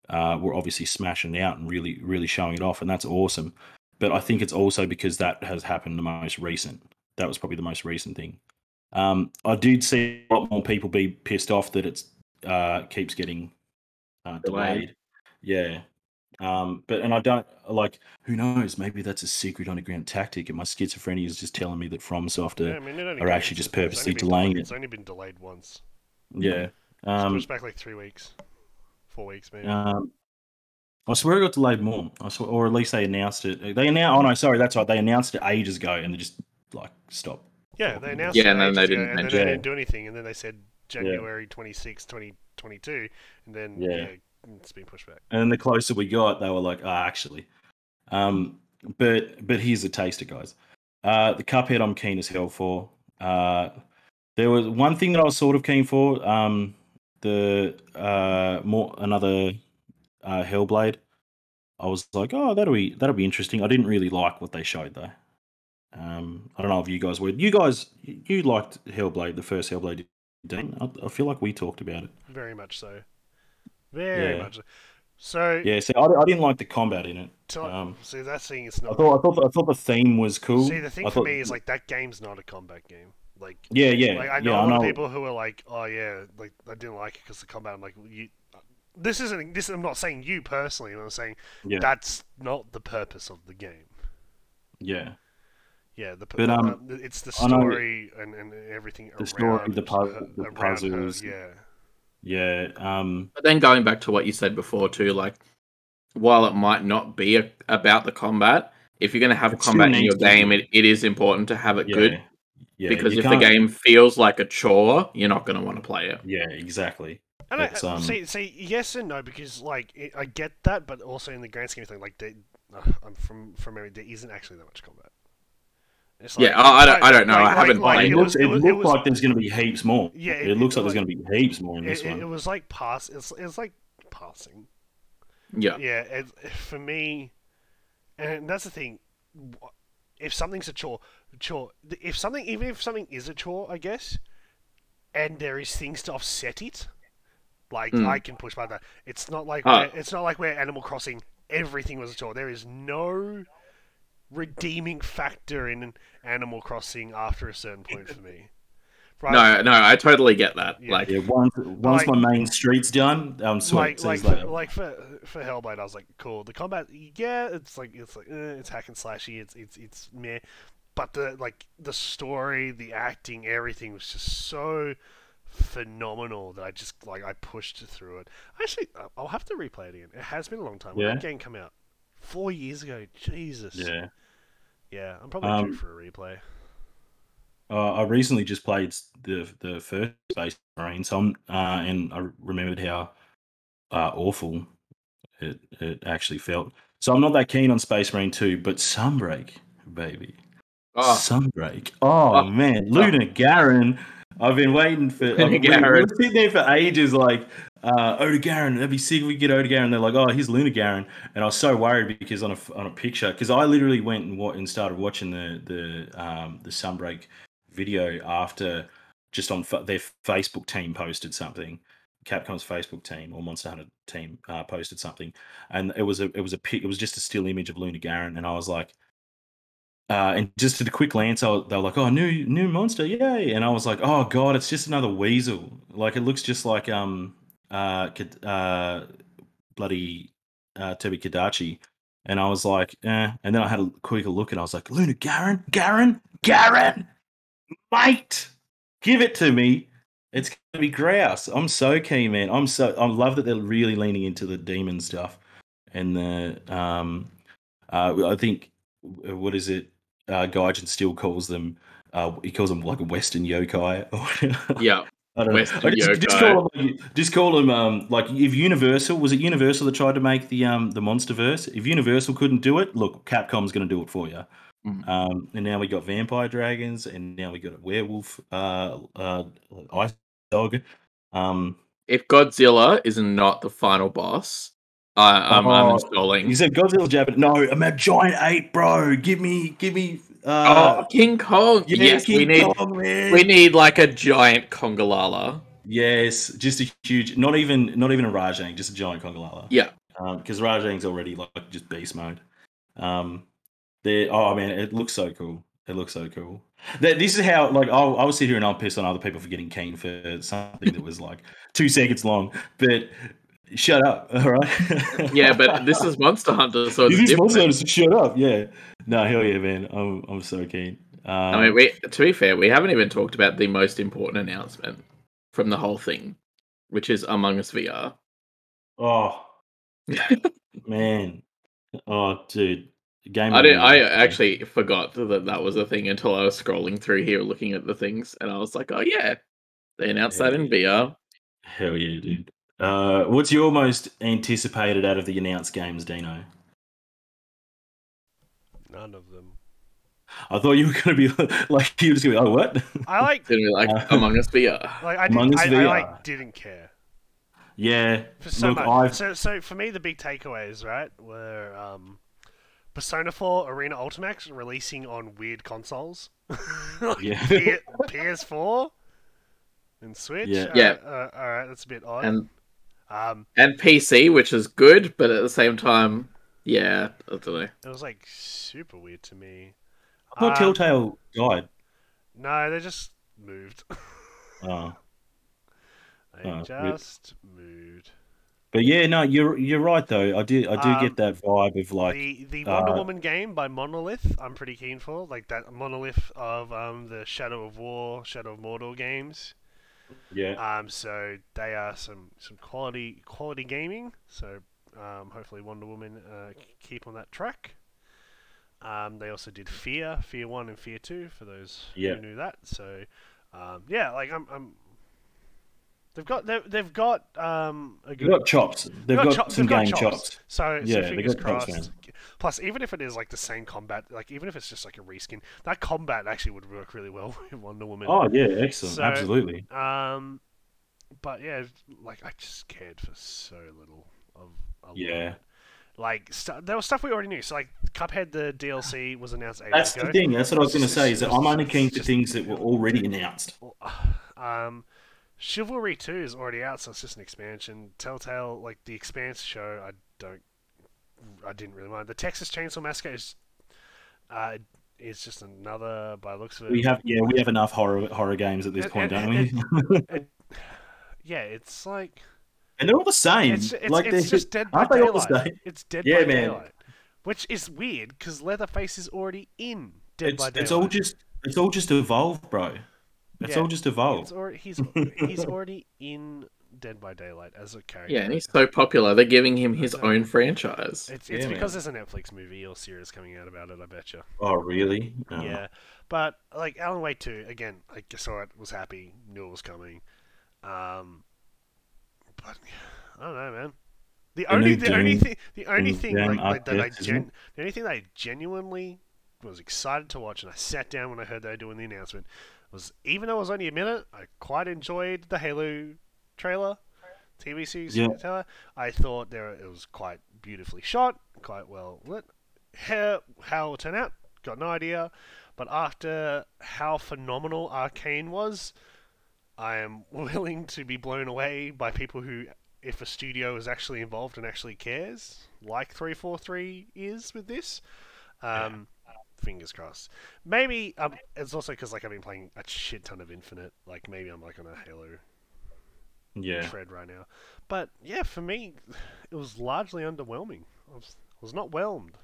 uh, were obviously smashing out and really, really showing it off, and that's awesome. But I think it's also because that has happened the most recent. That was probably the most recent thing. Um, I did see a lot more people be pissed off that it uh, keeps getting uh, Delayed. delayed. Yeah. Um, but and I don't like who knows, maybe that's a secret underground tactic and my schizophrenia is just telling me that FromSoft Yeah, are I mean, are actually just purposely delaying delayed- it. It's only been delayed once. yeah. It's Um, pushed back like three weeks, four weeks maybe. um I swear it got delayed more. I swear, or at least they announced it. They announced. Oh no, sorry, that's right. They announced it ages ago, and they just like stopped. Yeah, they announced Yeah, it and then they didn't and then they didn't do anything, and then they said January 26, 2022, and then Yeah. yeah, it's been pushed back. And the closer we got, they were like, "Ah, actually." Um, but but here's the taster, guys. Uh, the Cuphead, I'm keen as hell for. Uh, there was one thing that I was sort of keen for. Um, the uh, more another uh, Hellblade. I was like, oh, that'll be that'll be interesting. I didn't really like what they showed though. Um, I don't know if you guys were. You guys, you liked Hellblade, the first Hellblade, Dean. I, I feel like we talked about it. Very much so. Very Yeah. much so. So, Yeah, so I, I didn't like the combat in it. to- um, see, that thing is I not. thought I thought I thought the theme was cool. See, the thing I for thought- me is like that game's not a combat game. Like, yeah, yeah, like I know yeah. a I lot of people who are like, "Oh yeah, like I didn't like it because the combat." I'm like, you. This isn't. This I'm not saying you personally. I'm saying Yeah, that's not the purpose of the game. yeah. Yeah, the But, um, uh, it's the I know- story and, and everything The around story, the pu- the around her, puzzles. yeah, Yeah, um, But then going back to what you said before too, like while it might not be a, about the combat, if you're going to have combat in your game, it, it is important to have it yeah, good yeah. because if the can't- game feels like a chore, you're not going to want to play it. yeah, exactly. And I, It's, um, see, see, yes and no because like it, I get that, but also in the grand scheme of things, like they, uh, I'm from from memory, there isn't actually that much combat. It's Yeah, I- I don't- I don't know. I haven't like, played it it looks, was- it it looks it was- like there's going to be heaps more. Yeah, it, it- looks it like there's going to be heaps more in this it, it, one. it was like pass. It's it's like passing. Yeah. Yeah, it, for me, and that's the thing. If something's a chore, chore. If something, even if something is a chore, I guess, and there is things to offset it, like Mm. I can push by that. It's not like Ah. it's not like where Animal Crossing everything was a chore. There is no redeeming factor in Animal Crossing after a certain point for me. Right? No, no, I totally get that. Yeah. Like, yeah, once once like- my main street's done, I'm sweet. like like for, like for for Hellblade, I was like, cool. The combat, yeah, it's like it's like eh, it's hack and slashy. It's it's it's meh, but the like the story, the acting, everything was just so phenomenal that I just like I pushed through it. Actually, I'll have to replay it again. It has been a long time. When Yeah? that game come out? Four years ago. Jesus. yeah. Yeah, I'm probably Um, due for a replay. Uh, I recently just played the the first Space Marine, so I'm, uh, and I remembered how uh, awful it it actually felt. So I'm not that keen on Space Marine 2, but Sunbreak, baby, oh, Sunbreak. Oh, Oh. man, Lunagaron. I've been waiting for. Luna I've been, Garen. we were sitting there for ages, like uh, Odogaron. That'd be sick if we get Odogaron. They're like, oh, here's Lunagaron, and I was so worried because on a on a picture, because I literally went and wa- and started watching the the um, the Sunbreak video after just on fa- their Facebook team posted something. Capcom's Facebook team or Monster Hunter team uh, posted something, and it was a it was a it was just a still image of Lunagaron, and I was like, uh, and just at a quick glance, I was, they were like, "Oh, new new monster, yay!" And I was like, "Oh God, it's just another weasel. Like it looks just like um uh, uh bloody uh, Tobi-Kadachi." And I was like, eh. And then I had a quicker look, and I was like, "Lunagaron, Garen, Garen, mate, give it to me." It's gonna be grouse. I'm so keen, man. I'm so I love that they're really leaning into the demon stuff and the um uh I think what is it? Uh Gaijin still calls them uh he calls them like a Western yokai. yeah. I don't know. I just, just call them just call them um like if Universal was it Universal that tried to make the um the MonsterVerse? If Universal couldn't do it, look, Capcom's going to do it for you. Mm. Um, and now we got vampire dragons, and now we got a werewolf, uh, uh, ice dog. Um, If Godzilla is not the final boss, I, I'm Oh, uninstalling. you said Godzilla Japan. No, I'm a giant ape, bro. Give me, give me. Uh, oh, King Kong. yeah, yes, we need Kong, man. we need like a giant Congalala. Yes, just a huge, not even, not even a Rajang, just a giant Congalala. Yeah. because Rajang's already like just beast mode. Um, they oh man, it looks so cool. It looks so cool. That this is how like I'll I'll sit here and I'll piss on other people for getting keen for something that was like two seconds long, but shut up, all right? Yeah, but this is Monster Hunter, so it's this is different. Monster Hunter, so shut up. Yeah, no, hell yeah, man. I'm I'm so keen. Um, I mean, we, to be fair, we haven't even talked about the most important announcement from the whole thing, which is Among Us VR. oh man, oh dude, game. I did. I actually forgot that that was a thing until I was scrolling through here, looking at the things, and I was like, "Oh yeah, they announced that in VR." Hell yeah, dude. Uh, what's your most anticipated out of the announced games, Dino? None of them. I thought you were going to be like, you were just going to be, oh, what? I like Didn't we like Uh, Among Us VR? like I Among didn't, Us I, I like didn't care. yeah. For so Look, much. I've, So, so for me, the big takeaways, right, were um, Persona 4 Arena Ultimax releasing on weird consoles. Like Yeah. P- PS4 and Switch. Yeah. Uh, Yeah. Uh, all right, that's a bit odd. And um, and PC, which is good, but at the same time, yeah, I don't know. it was like super weird to me. I thought Um, Telltale died. No, they just moved. Oh. they Oh, re- just moved. But yeah, no, you're you're right though. I do I do Um, get that vibe of like the the Wonder uh, Woman game by Monolith, I'm pretty keen for. Like that Monolith of um, the Shadow of War, Shadow of Mordor games. Yeah. Um, so they are some some quality quality gaming. So um, hopefully Wonder Woman uh, keep on that track. Um, they also did Fear, Fear One and Fear Two for those Yeah. who knew that. So um, yeah, like I'm, I'm they've got they've, they've got um, a They've got chops. They've got, chop- some they've got game chops. chops. So, Yeah, so fingers got chops, crossed. Plus, even if it is like the same combat, like even if it's just like a reskin, that combat actually would work really well with Wonder Woman. Oh yeah, excellent, So- absolutely. Um, but yeah, like I just cared for so little of. Lot Yeah. it. Like st- there was stuff we already knew. So like Cuphead, the DLC was announced ages That's ago. the thing. That's what I was going to say. Is that I'm only keen for things that were already announced. Um, Chivalry Two is already out, so it's just an expansion. Telltale, like the Expanse show, I don't, I didn't really mind. The Texas Chainsaw Massacre is, uh, is just another by the looks of it. We have yeah, we have enough horror horror games at this point, don't we? yeah, it's like and they're all the same. it's, it's, like it's just Dead by aren't they all the same? It's Dead Yeah, by man. Daylight, which is weird because Leatherface is already in Dead It's, by Daylight. it's all just it's all just evolved, bro. It's Yeah, all just evolved. It's already, he's he's already in Dead by Daylight as a character. Yeah, and he's so popular, they're giving him his Exactly. own franchise. It's, it's Yeah, because man. there's a Netflix movie or series coming out about it. I bet you. Oh really? Oh. Yeah, but like Alan Wake two again. I saw it, was happy, knew it was coming. Um, but I don't know, man. The The only the only thing the only thing like, like that I gen- the only thing that I genuinely was excited to watch, and I sat down when I heard they were doing the announcement, was even though it was only a minute, I quite enjoyed the Halo trailer, TV series Yeah. trailer. I thought there it was quite beautifully shot, quite well lit. How how it will turn out, got no idea. But after how phenomenal Arcane was, I am willing to be blown away by people who, if a studio is actually involved and actually cares, like 343 is with this. Um, Fingers crossed. Maybe um, it's also because like I've been playing a shit ton of Infinite. Like maybe I'm like on a Halo Yeah. tread right now. But yeah, for me, it was largely underwhelming. I was, I was not whelmed.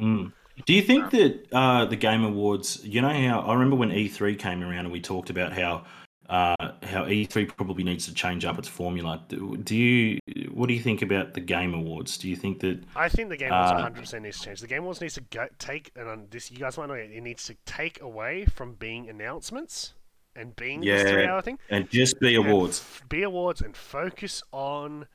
Mm. Do you think that uh, the Game Awards? You know how I remember when E3 came around and we talked about how uh, how E3 probably needs to change up its formula. Do, do you? What do you think about the Game Awards? Do you think that? I think the game Awards Uh, 100% needs to change. The game awards needs to go, take, and this you guys might know, it it needs to take away from being announcements and being this Yeah, three hour thing. And just be awards. be awards and focus on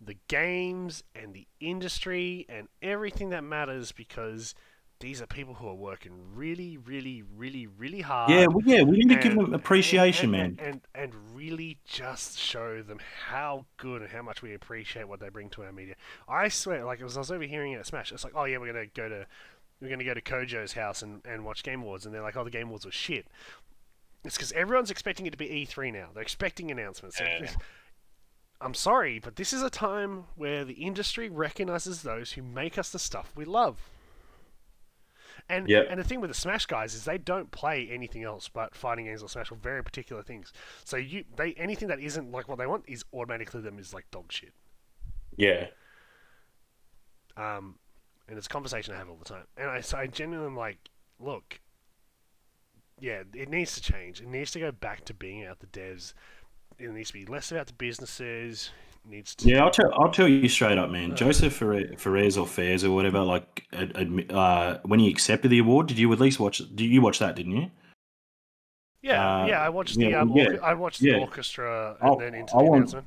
the games and the industry and everything that matters because these are people who are working really, really, really, really hard. Yeah, well, yeah. We need to give them appreciation, and, man. And, and and really just show them how good and how much we appreciate what they bring to our media. I swear, like as I was overhearing it at Smash, it's like, oh yeah, we're gonna go to we're gonna go to Kojo's house and, and watch Game Awards, and they're like, oh, the Game Awards was shit. It's because everyone's expecting it to be E3 now. They're expecting announcements. I'm sorry, but this is a time where the industry recognizes those who make us the stuff we love. And Yep. and the thing with the Smash guys is they don't play anything else but fighting games or Smash or very particular things. So you they anything that isn't like what they want is automatically them is like dog shit. Yeah. Um, and it's a conversation I have all the time. And I so I genuinely am like, look, yeah, it needs to change. It needs to go back to being about the devs. It needs to be less about the businesses. Needs to Yeah, I'll tell I'll tell you straight up, man. Josef Ferre- Ferez or Fairs or whatever. Like, uh, when he accepted the award, did you at least watch? Did you watch that? Didn't you? Yeah, Uh, yeah. I watched yeah, the um, yeah, I watched the yeah. orchestra and I'll- then into the announcement.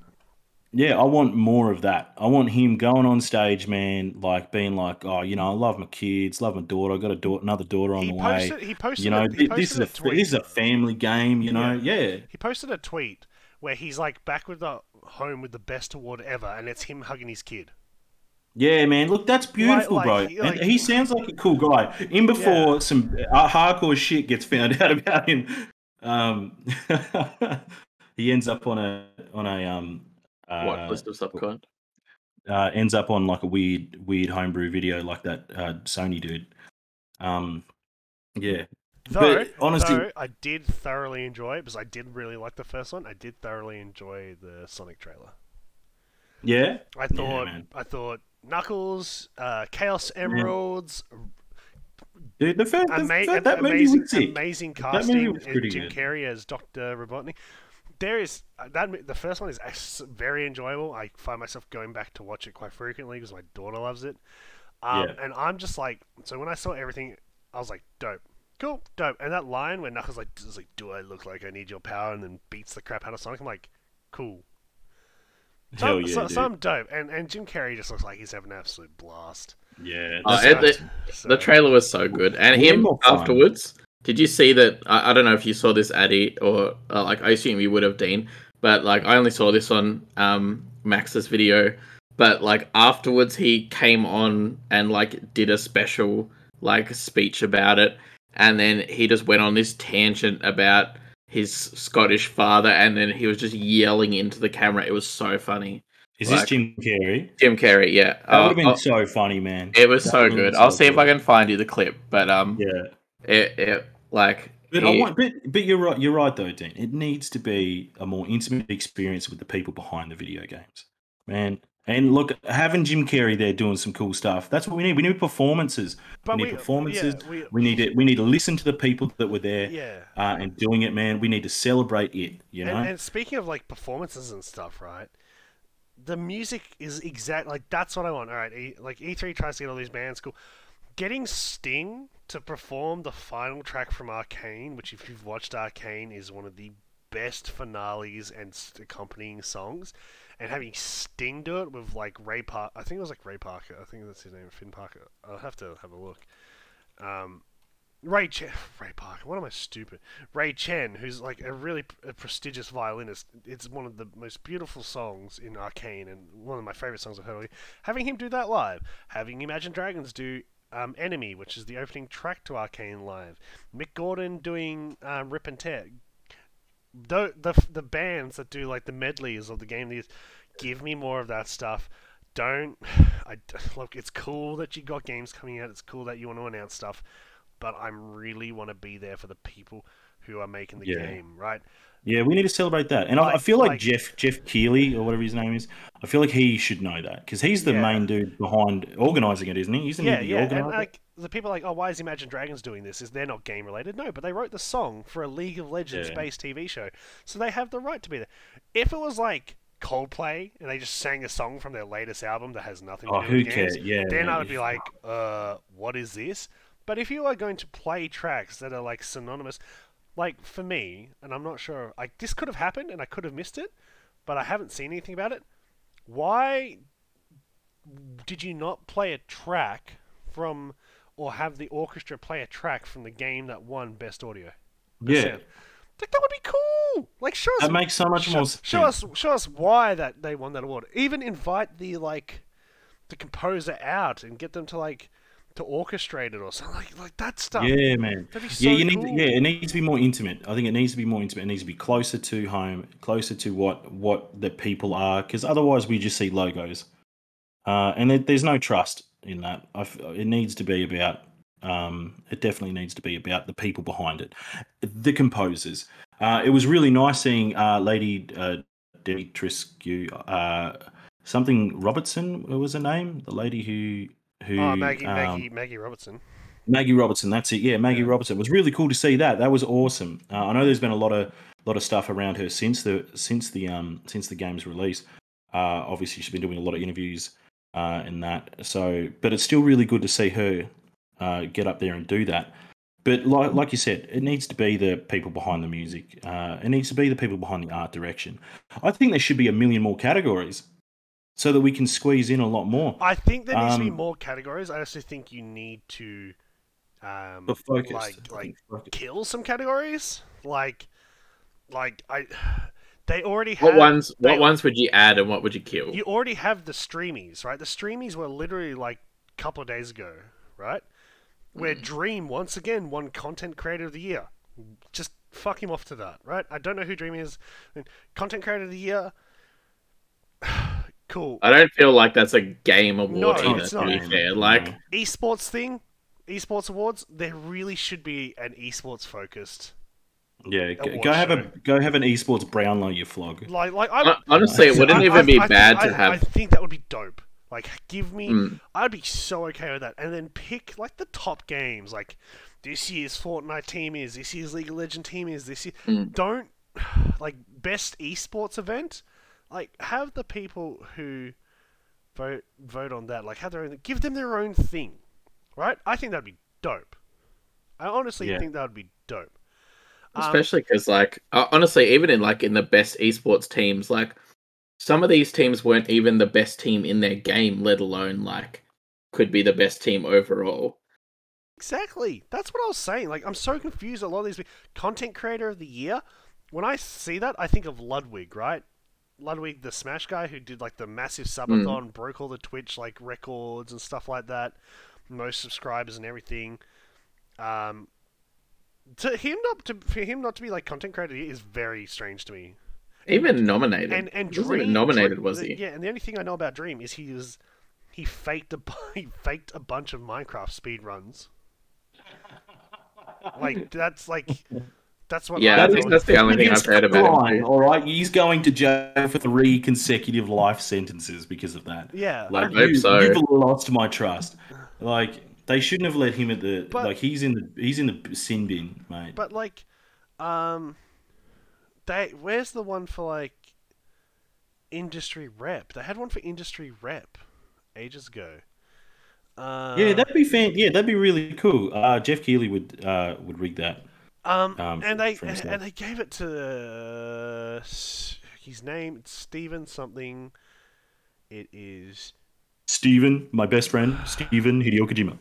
Yeah, I want more of that. I want him going on stage, man, like being like, oh, you know, I love my kids, love my daughter. I got a daughter, another daughter on He the posted. way. He posted. You know, a, thi- this is a a tweet. this is a family game. You know, yeah, He posted a tweet where he's like back with the home with the best award ever, and it's him hugging his kid. yeah, man. Look, that's beautiful, like, bro. he- and like- he sounds like a cool guy. In before some uh, hardcore shit gets found out about him, um, he ends up on a on a um. What Uh, list of subcon? uh, ends up on like a weird, weird homebrew video like that uh, Sony dude. Um, yeah, Though, But honestly- though, I did thoroughly enjoy it because I did really like the first one. I did thoroughly enjoy the Sonic trailer. yeah, I thought, man. I thought Knuckles, uh, Chaos Emeralds, dude. The first, ama- that movie amazing, amazing That casting. was and pretty Jim. Carrey as Doctor Robotnik. There is uh, that the first one is very enjoyable. I find myself going back to watch it quite frequently because my daughter loves it. Um, Yeah. And I'm just like, so when I saw everything, I was like, dope, cool, dope. And that line where Knuckles like, is like, do I look like I need your power? And then beats the crap out of Sonic. I'm like, cool. So, Hell I'm- yeah, so, dude. dope. And and Jim Carrey just looks like he's having an absolute blast. Yeah, Uh, that's it- awesome. So- The trailer was so good, and Way him afterwards. Did you see that? I, I don't know if you saw this, Addy, or uh, like I assume you would have, Dean. But like I only saw this on um, Max's video. But like afterwards, he came on and like did a special like speech about it, and then he just went on this tangent about his Scottish father, and then he was just yelling into the camera. It was so funny. Is this Jim Carrey? Jim Carrey, yeah, That would Uh, have been uh, so funny, man. it was that so good. I'll so see if I can find you the clip, but um, Yeah, it, it like but want, but, but you're right. You're right though, Dean. It needs to be a more intimate experience with the people behind the video games, man. And look, having Jim Carrey there doing some cool stuff. That's what we need. We need performances. But we need performances. yeah, we, We need to. We need to listen to the people that were there yeah. uh, and doing it, man. We need to celebrate it. You know. And, and speaking of like performances and stuff, right? The music is exact like that's what I want. All right, e, like E3 tries to get all these bands cool. Getting Sting to perform the final track from Arcane, which if you've watched Arcane is one of the best finales and accompanying songs, and having Sting do it with like Ray Park, I think it was like Ray Parker. I think that's his name, Finn Parker. I'll have to have a look. Um, Ray Chen, Ray Parker. What am I stupid? Ray Chen, who's like a really prestigious violinist. It's one of the most beautiful songs in Arcane, and one of my favorite songs I've heard. Having him do that live, having Imagine Dragons do um, "Enemy," which is the opening track to Arcane live, Mick Gordon doing um, "Rip and Tear." The, the the bands that do like the medleys of the game, these give me more of that stuff. Don't I look? It's cool that you got games coming out. It's cool that you want to announce stuff but I really want to be there for the people who are making the Yeah. game, right? Yeah, we need to celebrate that. And I, I feel like, like- Jeff Geoff Keighley or whatever his name is. I feel like he should know that because he's the Yeah. main dude behind organizing it, isn't he? Isn't yeah, he the yeah. And like the people are like, oh, why is Imagine Dragons doing this? Is they're not game related? No, but they wrote the song for a League of Legends Yeah. based TV show, so they have the right to be there. If it was like Coldplay and they just sang a song from their latest album that has nothing to oh, do who with games, cares? Yeah. then I would be like, uh, what is this? But if you are going to play tracks that are like synonymous, like for me, and I'm not sure, like this could have happened and I could have missed it, but I haven't seen anything about it. Why did you not play a track from, or have the orchestra play a track from the game that won Best Audio? yeah, sound. Like that would be cool. Like show us that makes so much show, more show us show us why that they won that award. Even invite the like the composer out and get them to like to orchestrate it or something like like that stuff. Yeah, man. So yeah, you need. To, yeah, it needs to be more intimate. I think it needs to be more intimate. It needs to be closer to home, closer to what what the people are, because otherwise we just see logos, uh, and there, there's no trust in that. I f it needs to be about. Um, it definitely needs to be about the people behind it, the composers. Uh, it was really nice seeing uh, Lady uh, uh, something Robertson was her name, the lady who who Oh, Maggie, um, Maggie, Maggie Robertson. Maggie Robertson, that's it. Yeah, Maggie Yeah. Robertson. It was really cool to see that. That was awesome. Uh, I know there's been a lot of lot of stuff around her since the since the um since the game's release. Uh, obviously, she's been doing a lot of interviews uh, and that. So, but it's still really good to see her uh, get up there and do that. But like like you said, it needs to be the people behind the music. Uh, it needs to be the people behind the art direction. I think there should be a million more categories so that we can squeeze in a lot more. I think there needs to be Um, more categories. I also think you need to um But focused. like like focused. kill some categories. Like like I they already have What ones? they- What ones would you add, and what would you kill? You already have the streamies, right? The streamies were literally like a couple of days ago, right? Where Dream once again won Content Creator of the Year. Just fuck him off to that, right? I don't know who Dream is. Content Creator of the Year. cool. I don't feel like that's a game award No, either. it's To not. be fair, like Esports thing, esports awards. There really should be an esports focused. Yeah, go, go have show. a go have an esports Brownlow, you flog. Like, like I, honestly, it wouldn't I- even I- be I bad I, to have. I think that would be dope. Like, give me. Mm. I'd be so okay with that. And then pick like the top games. Like this year's Fortnite team is. This year's League of Legends team is. This year. Mm. Don't like best esports event. Like have the people who vote vote on that. Like have their own. Give them their own thing. Right. I think that'd be dope. I honestly Yeah. think that would be dope. Um, especially because like uh, honestly even in like in the best esports teams like some of these teams weren't even the best team in their game let alone like could be the best team overall. Exactly. That's what I was saying. Like, I'm so confused. A lot of these content creator of the year. When I see that, I think of Ludwig, right? Ludwig, the Smash guy who did like the massive subathon, broke all the Twitch like records and stuff like that, most subscribers and everything. Um, to him not to for him not to be like content creator is very strange to me. Even nominated. And and Dream nominated Dream- was he? Yeah, and the only thing I know about Dream is he was he faked a he faked a bunch of Minecraft speed runs. Like that's like that's what Yeah, I I that's the only thing I've heard about him. All right, he's going to jail for three consecutive life sentences because of that. yeah. Like I hope you, so. you've lost my trust. Like they shouldn't have let him at the But- like he's in the he's in the sin bin, mate. But like, um, they where's the one for like industry rep? They had one for industry rep ages ago. Uh, yeah, that'd be fan. Yeah, that'd be really cool. Uh, Geoff Keighley would uh, would rig that. Um, um, and they and, they gave it to uh, his name. It's Steven something. It is Steven, my best friend, Steven Hideo Kojima.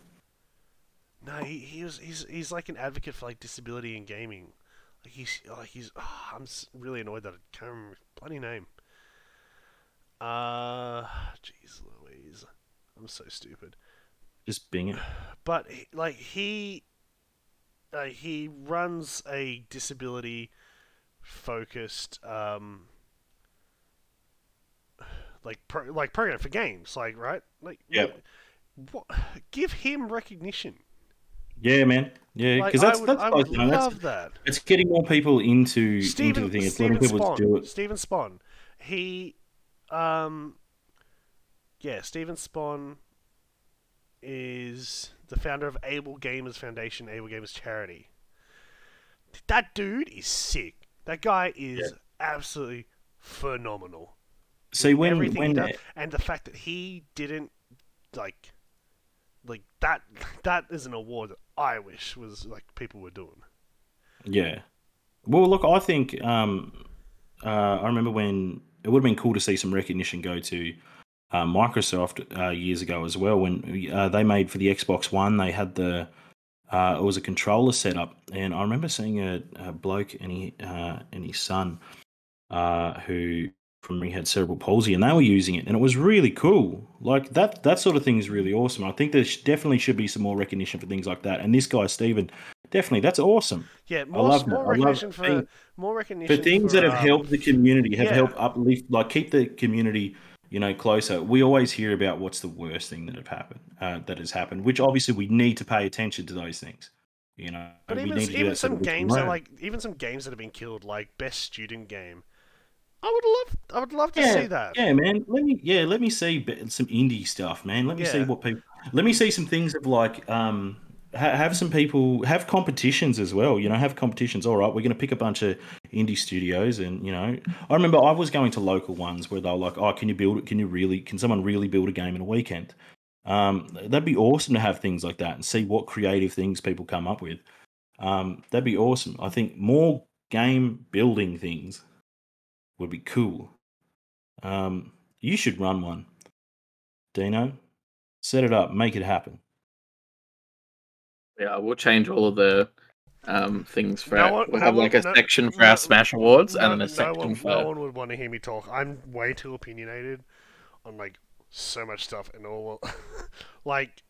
no. He, he was he's he's like an advocate for like disability in gaming. Like he's like he's. oh, I'm really annoyed that I can't remember his bloody name. Uh, jeez Louise, I'm so stupid. Just bing it. but like he uh, he runs a disability focused um like pro- like program for games like right like Yep. what, give him recognition Yeah, man. Yeah, like, because I that's would, that's, I would you that's love that it's getting more people into into the thing. It's Steven letting people do it. Steven Spohn he um yeah Steven Spohn is the founder of AbleGamers Foundation, AbleGamers Charity. That dude is sick. That guy is absolutely phenomenal. See when Everything when does, and the fact that he didn't like like that that is an award that I wish was like people were doing. Yeah. Well, look, I think um, uh, I remember when it would have been cool to see some recognition go to uh, Microsoft uh, years ago as well. When uh, they made for the Xbox One, they had the uh, it was a controller setup, and I remember seeing a, a bloke and he uh, and his son uh, who from he had cerebral palsy, and they were using it, and it was really cool. Like that that sort of thing is really awesome. I think there definitely should be some more recognition for things like that. And this guy Stephen, definitely, that's awesome Yeah, more, love that. more I love recognition for thing- more recognition for things for, that have um, helped the community, have yeah. helped uplift, like keep the community, you know, closer. We always hear about what's the worst thing that have happened, uh, that has happened. Which obviously we need to pay attention to those things. You know, But we even need to even some that we can games that like even some games that have been killed, like best student game. I would love I would love to yeah, see that. yeah, man. Let me, yeah, let me see some indie stuff, man. Let me see what people. Let me see some things of like, um, ha- have some people have competitions as well. You know, have competitions. All right, we're going to pick a bunch of indie studios, and you know, I remember I was going to local ones where they were like, "Oh, can you build it? Can you really? Can someone really build a game in a weekend?" Um, that'd be awesome to have things like that and see what creative things people come up with. Um, that'd be awesome. I think more game building things would be cool. Um, you should run one, Dino. Set it up, make it happen. Yeah, we'll change all of the um, things for No our- one- we'll no have one- like a no- section for no- our Smash Awards no, and then a section one, for no one would want to hear me talk. I'm way too opinionated on like so much stuff and all. like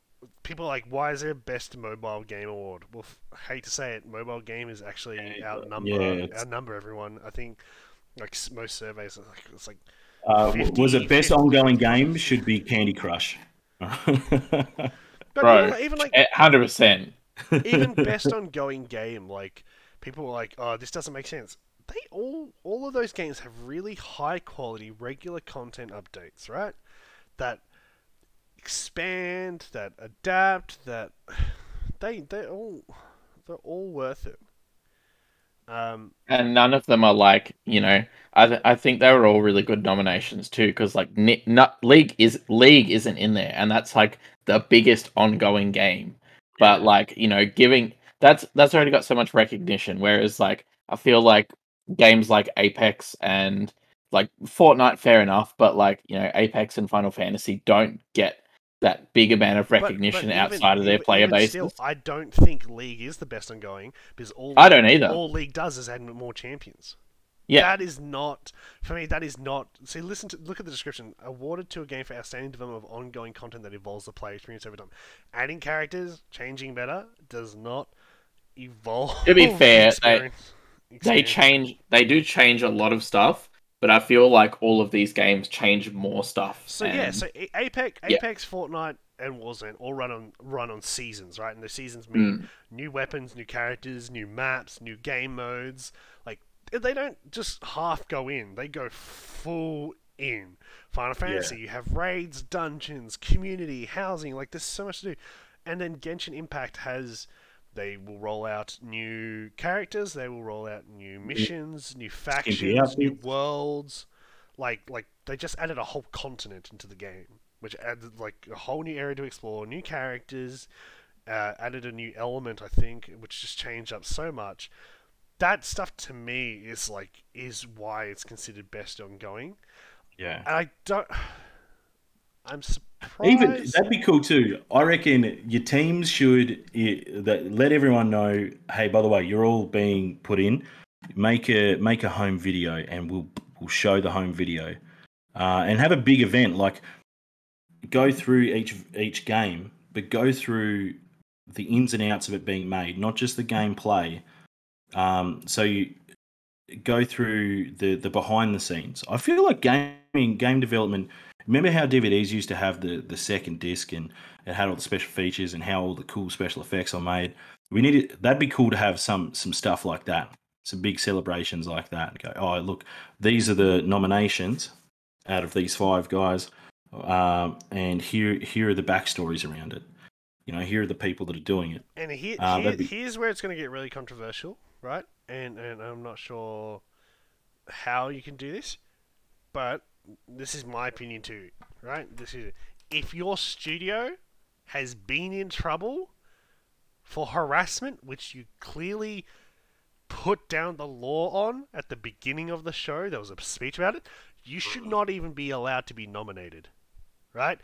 people are like, why is there a best mobile game award? Well, f- hate to say it, mobile game is actually Yeah, outnumber yeah, outnumber everyone. I think like most surveys are like it's like Uh, w- was 50, it best 50. ongoing game? Should be Candy Crush. but Bro, even, like hundred percent. even best ongoing game, like people were like, "Oh, this doesn't make sense." They all all of those games have really high quality regular content updates, right? That expand, that adapt, that they they all they're all worth it. Um, and none of them are like you know I th- I think they were all really good nominations too because like Ni- not League is League isn't in there and that's like the biggest ongoing game. But like you know giving that's that's already got so much recognition whereas like I feel like games like Apex and like Fortnite fair enough but like you know Apex and Final Fantasy don't get that big amount of recognition but even- outside of their even- player base. I don't think League is the best ongoing because all I don't either. all League does is add more champions. Yeah. That is not for me. That is not. See, listen to look at the description. Awarded to a game for outstanding development of ongoing content that evolves the player experience over time. Adding characters, changing better, does not evolve. To be fair, they- experience- they change they do change a lot of stuff but i feel like all of these games change more stuff So yeah, so A- Apex, Yeah. Apex, Fortnite, and Warzone all run on run on seasons, right? And the seasons mean Mm. new weapons, new characters, new maps, new game modes. Like they don't just half go in; they go full in. Final Fantasy, you have raids, dungeons, community, housing. Like there's so much to do. And then Genshin Impact has. They will roll out new characters. They will roll out new missions, new factions, new worlds. Like like they just added a whole continent into the game, which added like a whole new area to explore, new characters, uh, added a new element, I think, which just changed up so much. That stuff to me is like is why it's considered best ongoing, Yeah. and I don't. I'm surprised. Even that'd be cool too. I reckon your teams should eh, that let everyone know. Hey, by the way, you're all being put in. Make a make a home video, and we'll we'll show the home video, uh, and have a big event like go through each each game, but go through the ins and outs of it being made, not just the gameplay. Um, so you go through the the behind the scenes. I feel like gaming game development. Remember how DVDs used to have the the second disc and it had all the special features and how all the cool special effects are made. We need it. That'd be cool to have some some stuff like that, some big celebrations like that. Go, oh look, these are the nominations out of these five guys, um, and here here are the backstories around it. You know, here are the people that are doing it. And here, Uh, here be- here's where it's going to get really controversial, right? And and I'm not sure how you can do this, but this is my opinion too, right? This is if your studio has been in trouble for harassment, which you clearly put down the law on at the beginning of the show, there was a speech about it. You should not even be allowed to be nominated, right?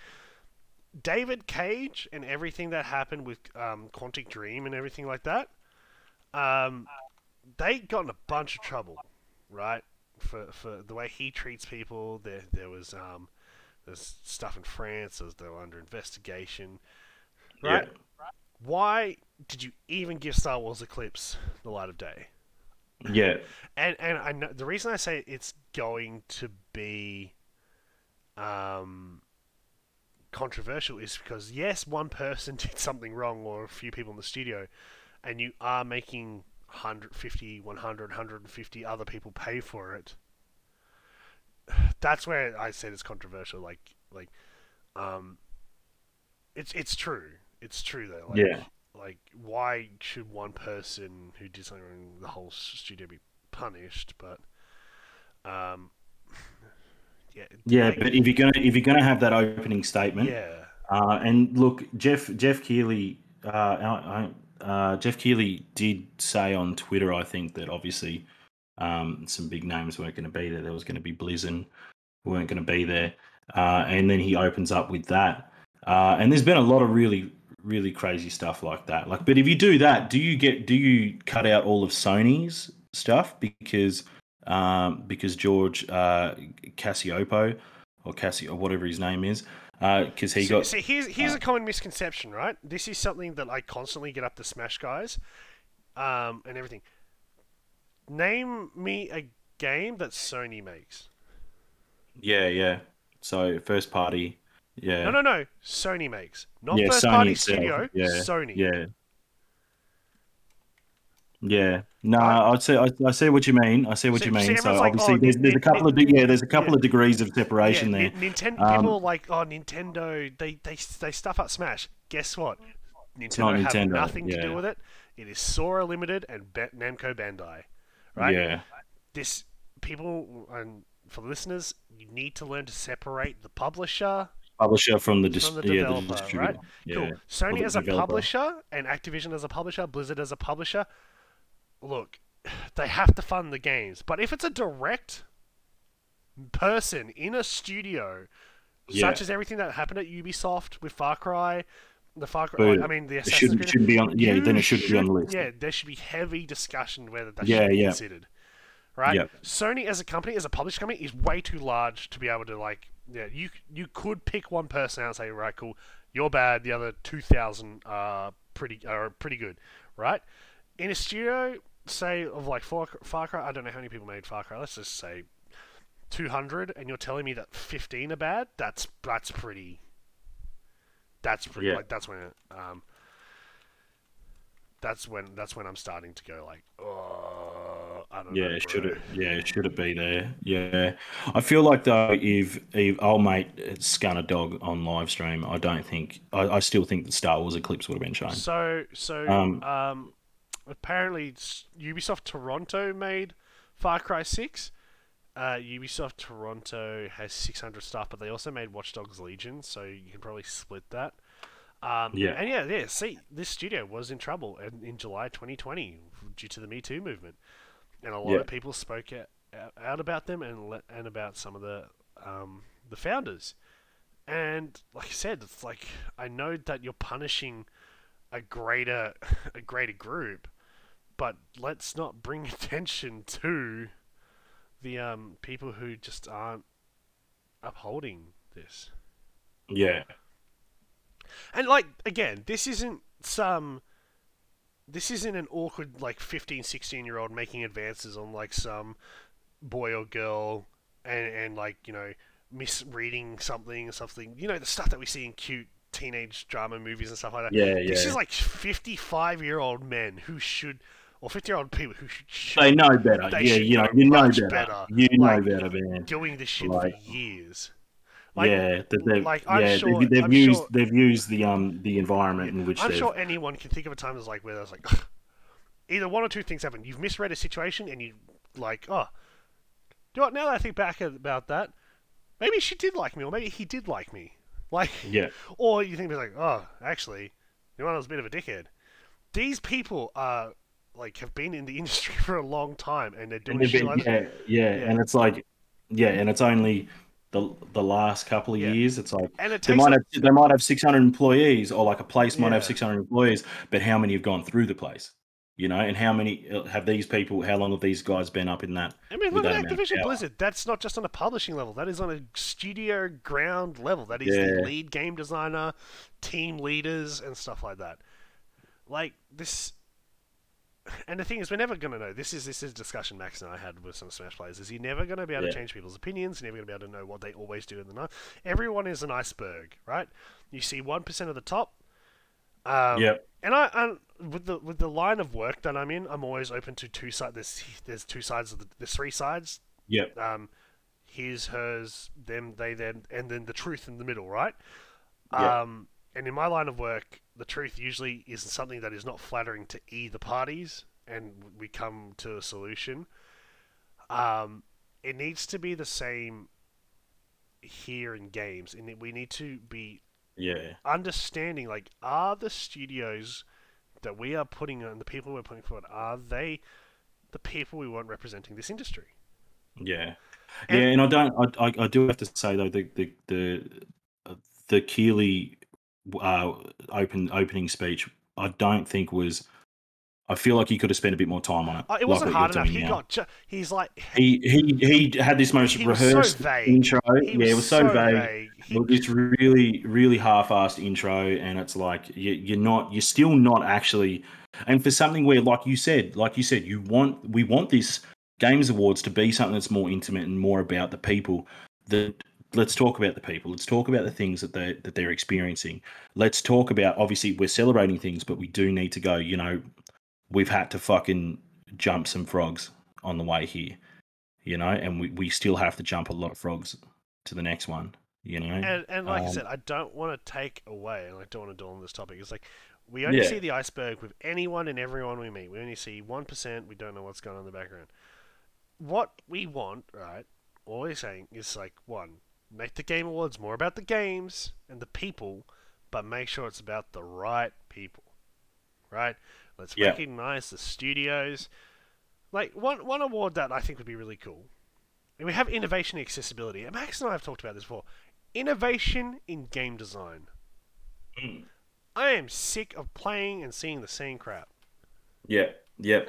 David Cage and everything that happened with um, Quantic Dream and everything like that, um, they got in a bunch of trouble, right? For for the way he treats people. There there was um, there's stuff in France. As they were under investigation, right? Why did you even give Star Wars Eclipse the light of day? Yeah, And and I know the reason I say it's going to be um, controversial is because yes, one person did something wrong or a few people in the studio, and you are making 150, 100, 150 other people pay for it. That's where I said it's controversial. Like like, um, it's it's true. It's true though. Like, Yeah. Like, why should one person who did something wrong, the whole studio be punished? But, um, yeah. yeah. But if you're gonna if you're gonna have that opening statement, yeah. Uh, and look, Jeff Geoff Keighley, uh, I, I- uh, Geoff Keighley did say on Twitter, I think that obviously um, some big names weren't going to be there. There was going to be Blizzard, weren't going to be there, uh, and then he opens up with that. Uh, and there's been a lot of really really crazy stuff like that. Like, but if you do that, do you get do you cut out all of Sony's stuff because um, because George uh, Cassiopo or Cassio or whatever his name is because he see, got see, here's here's a common misconception, right? This is something that I constantly get up to Smash guys, um, and everything. Name me a game that Sony makes. Yeah, yeah. So first party, yeah, No, no, no. Sony makes, not Yeah, first Sony party itself, studio. yeah, Sony. yeah, yeah. No, I'd say I, I see what you mean. I see what See- you mean. So like, obviously, oh, there's, there's a couple of yeah, there's a couple yeah. of degrees of separation yeah, there. Nintendo Um, people are like, oh, Nintendo, they, they they stuff up Smash. Guess what? Nintendo not have Nintendo, nothing to do with it. It is Sora Limited and Ba- Namco Bandai, right? Yeah, This people and for the listeners, you need to learn to separate the publisher publisher from the, dis- from the yeah, the developer, right? Yeah. Cool. Sony as a developer. publisher and Activision as a publisher, Blizzard as a publisher. Look, they have to fund the games, but if it's a direct person in a studio Yeah. such as everything that happened at Ubisoft with Far Cry, the Far Cry. But I mean, the Assassin's shouldn't, Creed. shouldn't be on. Yeah, then it shouldn't be on the list. Yeah, there should be heavy discussion whether that Yeah, should be yeah. considered. Right? Sony as a company, as a published company, is way too large to be able to like. Yeah, you you could pick one person out and say, right, cool, you're bad. The other two thousand are pretty are pretty good, right? In a studio, say of like Far, Far Cry, I don't know how many people made Far Cry. Let's just say two hundred, and you're telling me that fifteen are bad. That's that's pretty. That's pretty. Yeah. Like that's when. It, um. That's when that's when I'm starting to go like, oh, I don't know. Yeah, should it? Yeah, should it be there? Yeah, I feel like though, if if old mate scun a dog on live stream, I don't think I, I still think the Star Wars Eclipse would have been shown. So so um, Um, apparently Ubisoft Toronto made Far Cry Six. Uh, Ubisoft Toronto has 600 staff, but they also made Watch Dogs Legion, so you can probably split that. Um, Yeah. And yeah, yeah. See, this studio was in trouble in, in July 2020 due to the Me Too movement, and a lot Yeah. of people spoke out, out about them and le- and about some of the um, the founders. And like I said, it's like I know that you're punishing a greater a greater group, but let's not bring attention to the um, people who just aren't upholding this. yeah, And like again, this isn't some this isn't an awkward like 15 16 year old making advances on like some boy or girl and and like, you know, misreading something or something. You know, the stuff that we see in cute teenage drama movies and stuff like that. yeah, This yeah. is like 55 year old men who should or 50 year old people who should, should They know better. They yeah, you know, know you know better. better. You know better, man. doing this shit Like- for years. Like, yeah, that they've, like, I'm yeah, sure- they've, they've I'm used sure- they've used the um the environment in which I'm they've sure anyone can think of a time that's like where there's like either one or two things happen. You've misread a situation and you like, oh, do you know what? Now that I think back about that, maybe she did like me, or maybe he did like me. Like, yeah or you think it's like, oh, actually, you know, I was a bit of a dickhead. These people are like have been in the industry for a long time and they're doing they've been- like yeah, yeah, Yeah. and it's like, yeah, and it's only the the last couple of Yeah. years. It's like and it they might a- have they might have six hundred employees, or like a place might have six hundred employees, but how many have gone through the place? You know, and how many uh, have these people? How long have these guys been up in that? I mean, look at Activision. Blizzard. That's not just on a publishing level. That is on a studio ground level. That is the lead game designer, team leaders, and stuff like that. Like this, and the thing is, we're never gonna know. This is this is a discussion Max and I had with some Smash players. Is you're never gonna be able Yeah. to change people's opinions. You're never gonna be able to know what they always do in the night. Everyone is an iceberg, right? You see one percent of the top. Um, Yep. and I, and with the with the line of work that I'm in, I'm always open to two sides. There's there's two sides of the there's three sides. Yep. Um, his, hers, them, they, them, and then the truth in the middle, right? Yeah. Um, and in my line of work, the truth usually is something that is not flattering to either parties, and we come to a solution. Um, it needs to be the same here in games, and we need to be Yeah. understanding like are the studios that we are putting on the people we're putting forward are they the people we want representing this industry Yeah, And- yeah, and I don't. I, I, I do have to say though the the the uh, the Keighley uh, open opening speech. I don't think was. I feel like he could have spent a bit more time on it. Uh, it wasn't what hard enough he now. got ju- he's like He he he had this most He was so rehearsed vague. intro. he yeah, it was so, vague. vague. He- it's really, really half-assed intro, and it's like you, you're not, you're still not actually. And for something where, like you said, like you said, you want, we want this games awards to be something that's more intimate and more about the people. That let's talk about the people. Let's talk about the things that they that they're experiencing. Let's talk about. Obviously, we're celebrating things, but we do need to go. You know, we've had to fucking jump some frogs on the way here. You know, and we, we still have to jump a lot of frogs to the next one. You know, and, and like I Um, said, I don't want to take away, and I don't want to dwell on this topic. It's like we only Yeah. see the iceberg with anyone and everyone we meet. We only see one percent. We don't know what's going on in the background. What we want, right? All we're saying is like one, make the game awards more about the games and the people, but make sure it's about the right people, right? Let's Yeah. recognize the studios. Like one one award that I think would be really cool. And we have innovation and accessibility. And Max and I have talked about this before innovation in game design. Mm. I am sick of playing and seeing the same crap. Yeah, yeah,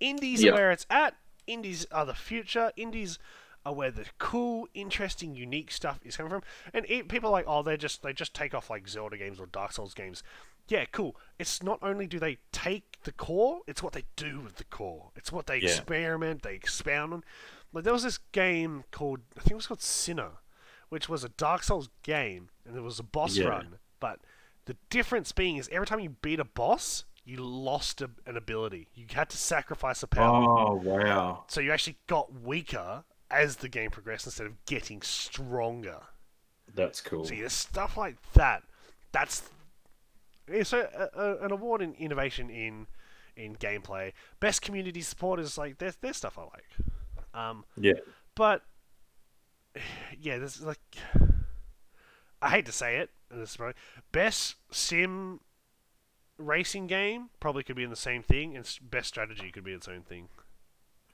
Indies Yeah. are where it's at. Indies are the future. Indies are where the cool, interesting, unique stuff is coming from. And it, people are like, oh, they just they just take off like Zelda games or Dark Souls games. Yeah, cool. It's not only do they take the core, it's what they do with the core. It's what they Yeah. experiment, they expound on. Like there was this game called I think it was called Sinner, which was a Dark Souls game, and there was a boss Yeah. run. But the difference being is every time you beat a boss, you lost a, an ability. You had to sacrifice a power. Oh wow. So you actually got weaker as the game progressed instead of getting stronger. That's cool. See, there's stuff like that. That's it's a, a, an award in innovation in in gameplay. Best community support is like there's there's stuff I like. Um, Yeah. but yeah, this is like I hate to say it. and this is probably- Best sim racing game probably could be in the same thing, and best strategy could be its own thing.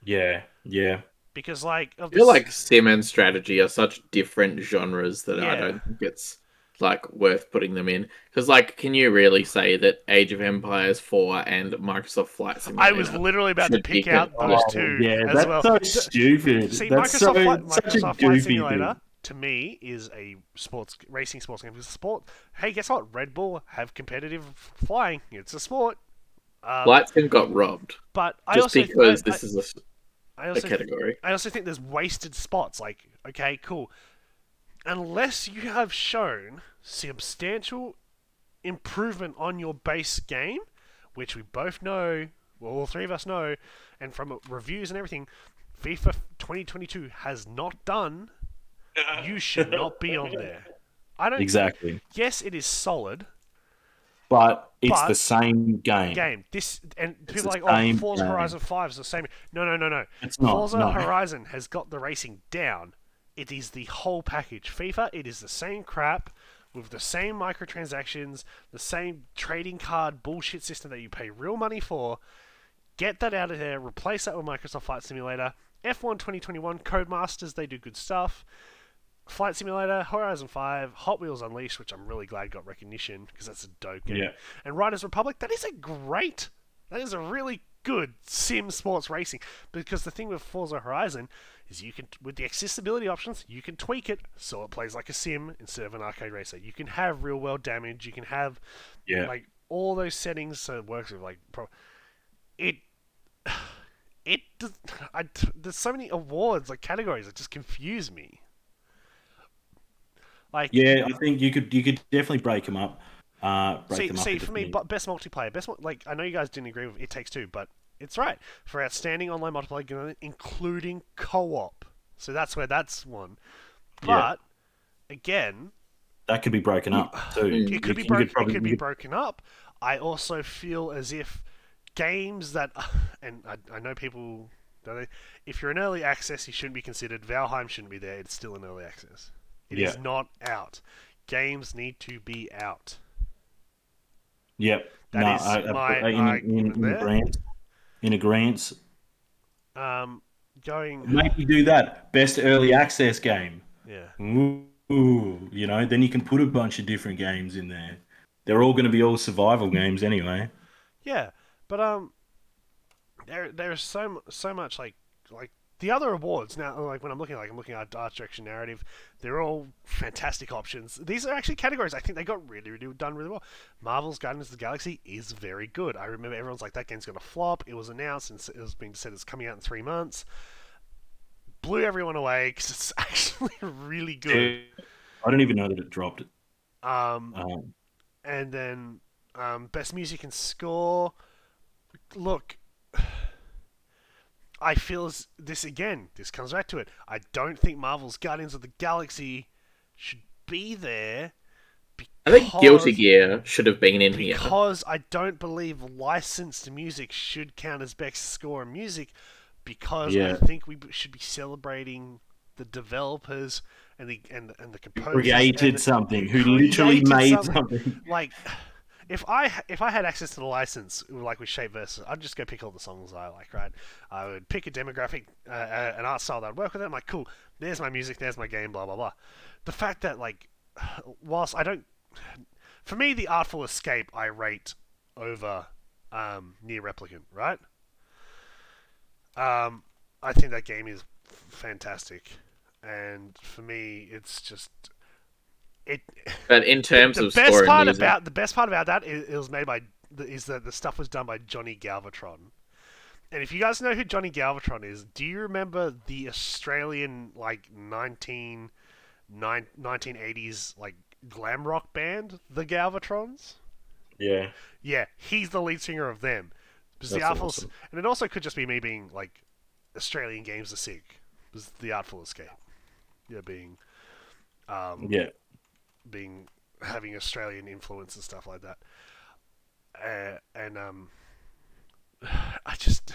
Yeah, yeah. Because like of I feel like sim and strategy are such different genres that I don't think it's like worth putting them in. Because like, can you really say that Age of Empires Four and Microsoft Flight Simulator I was literally about to pick out good. those Oh, two yeah, as that's well. so stupid. See, that's Microsoft, so, Flight, such Microsoft a Flight Simulator thing. to me is a sports racing sports game. Because sport, hey, guess what? Red Bull have competitive flying. It's a sport. Um, Flight Sim got robbed but I just also because I, this is a, s- I a also category. I also think there's wasted spots. Like, okay, cool. Unless you have shown substantial improvement on your base game, which we both know, well, all three of us know, and from reviews and everything, FIFA 2022 has not done, you should not be on there. I don't. Exactly. Yes, it is solid But it's But- the same game. game. This and It's people are like, oh, Forza game. Horizon 5 is the same. No, no, no, no. It's not. Forza no. Horizon has got the racing down. It is the whole package. FIFA, it is the same crap with the same microtransactions, the same trading card bullshit system that you pay real money for. Get that out of there. Replace that with Microsoft Flight Simulator. F1 2021 Codemasters, they do good stuff. Flight Simulator, Horizon 5, Hot Wheels Unleashed, which I'm really glad got recognition because that's a dope game. Yeah. And Riders Republic, that is a great, that is a really good sim sports racing. Because the thing with Forza Horizon is you can, with the accessibility options, you can tweak it so it plays like a sim instead of an arcade racer. You can have real world damage. You can have Yeah. like all those settings so it works with like pro- it. It does, I, there's so many awards like categories that just confuse me. Like Yeah, I think you could you could definitely break them up. Uh, break see, them up see for me, but best multiplayer, best like I know you guys didn't agree with It Takes Two, but it's right for outstanding online multiplayer, including co-op. So that's where that's one. But Yeah. again, that could be broken up too. It You- could be broken. probably- it could be broken up. I also feel as if games that, and I, I know people, don't they- if you're in early access, you shouldn't be considered. Valheim shouldn't be there. It's still in early access. It is Yeah. not out. Games need to be out. Yep. That no, is I, my I, in, in, argument in, there. agreement, in agreement, Um, going, Make maybe do that. Best early access game. yeah. Ooh, you know, then you can put a bunch of different games in there. They're all going to be all survival games anyway. Yeah, but um, there there's so so much like like the other awards now. Like when I'm looking like I'm looking at art direction narrative, they're all fantastic options. These are actually categories I think they got really really done really well. Marvel's Guardians of the Galaxy is very good. I remember everyone's like that game's gonna flop. It was announced and it was being said it's coming out in three months. Blew everyone away because it's actually really good. I don't even know that it dropped. Um, Um, and then um, best music and score. Look, I feel as this again. This comes back to it. I don't think Marvel's Guardians of the Galaxy should be there. I think Guilty Gear should have been in here. because I don't believe licensed music should count as best score in music because I think we should be celebrating the developers and the and and the composers created and- something. Who literally made something. something. like if I if I had access to the license like with Shape Versus, I'd just go pick all the songs I like. Right, I would pick a demographic, uh, uh, an art style that would work with it. I'm like, cool. There's my music. There's my game. Blah blah blah. The fact that like whilst I don't, for me, the Artful Escape I rate over um, NieR Replicant, right? Um, I think that game is fantastic, and for me, it's just it. But in terms the of best story, part music, about the best part about that is it was made by is that the stuff was done by Johnny Galvatron. And if you guys know who Johnny Galvatron is, do you remember the Australian like 19, nine, 1980s like glam rock band, the Galvatrons? Yeah. Yeah, he's the lead singer of them. Because the Artful, awesome. and it also could just be me being like Australian games are sick. Was the Artful Escape? Yeah, being um, Yeah. Being having Australian influence and stuff like that. Uh, and um, I just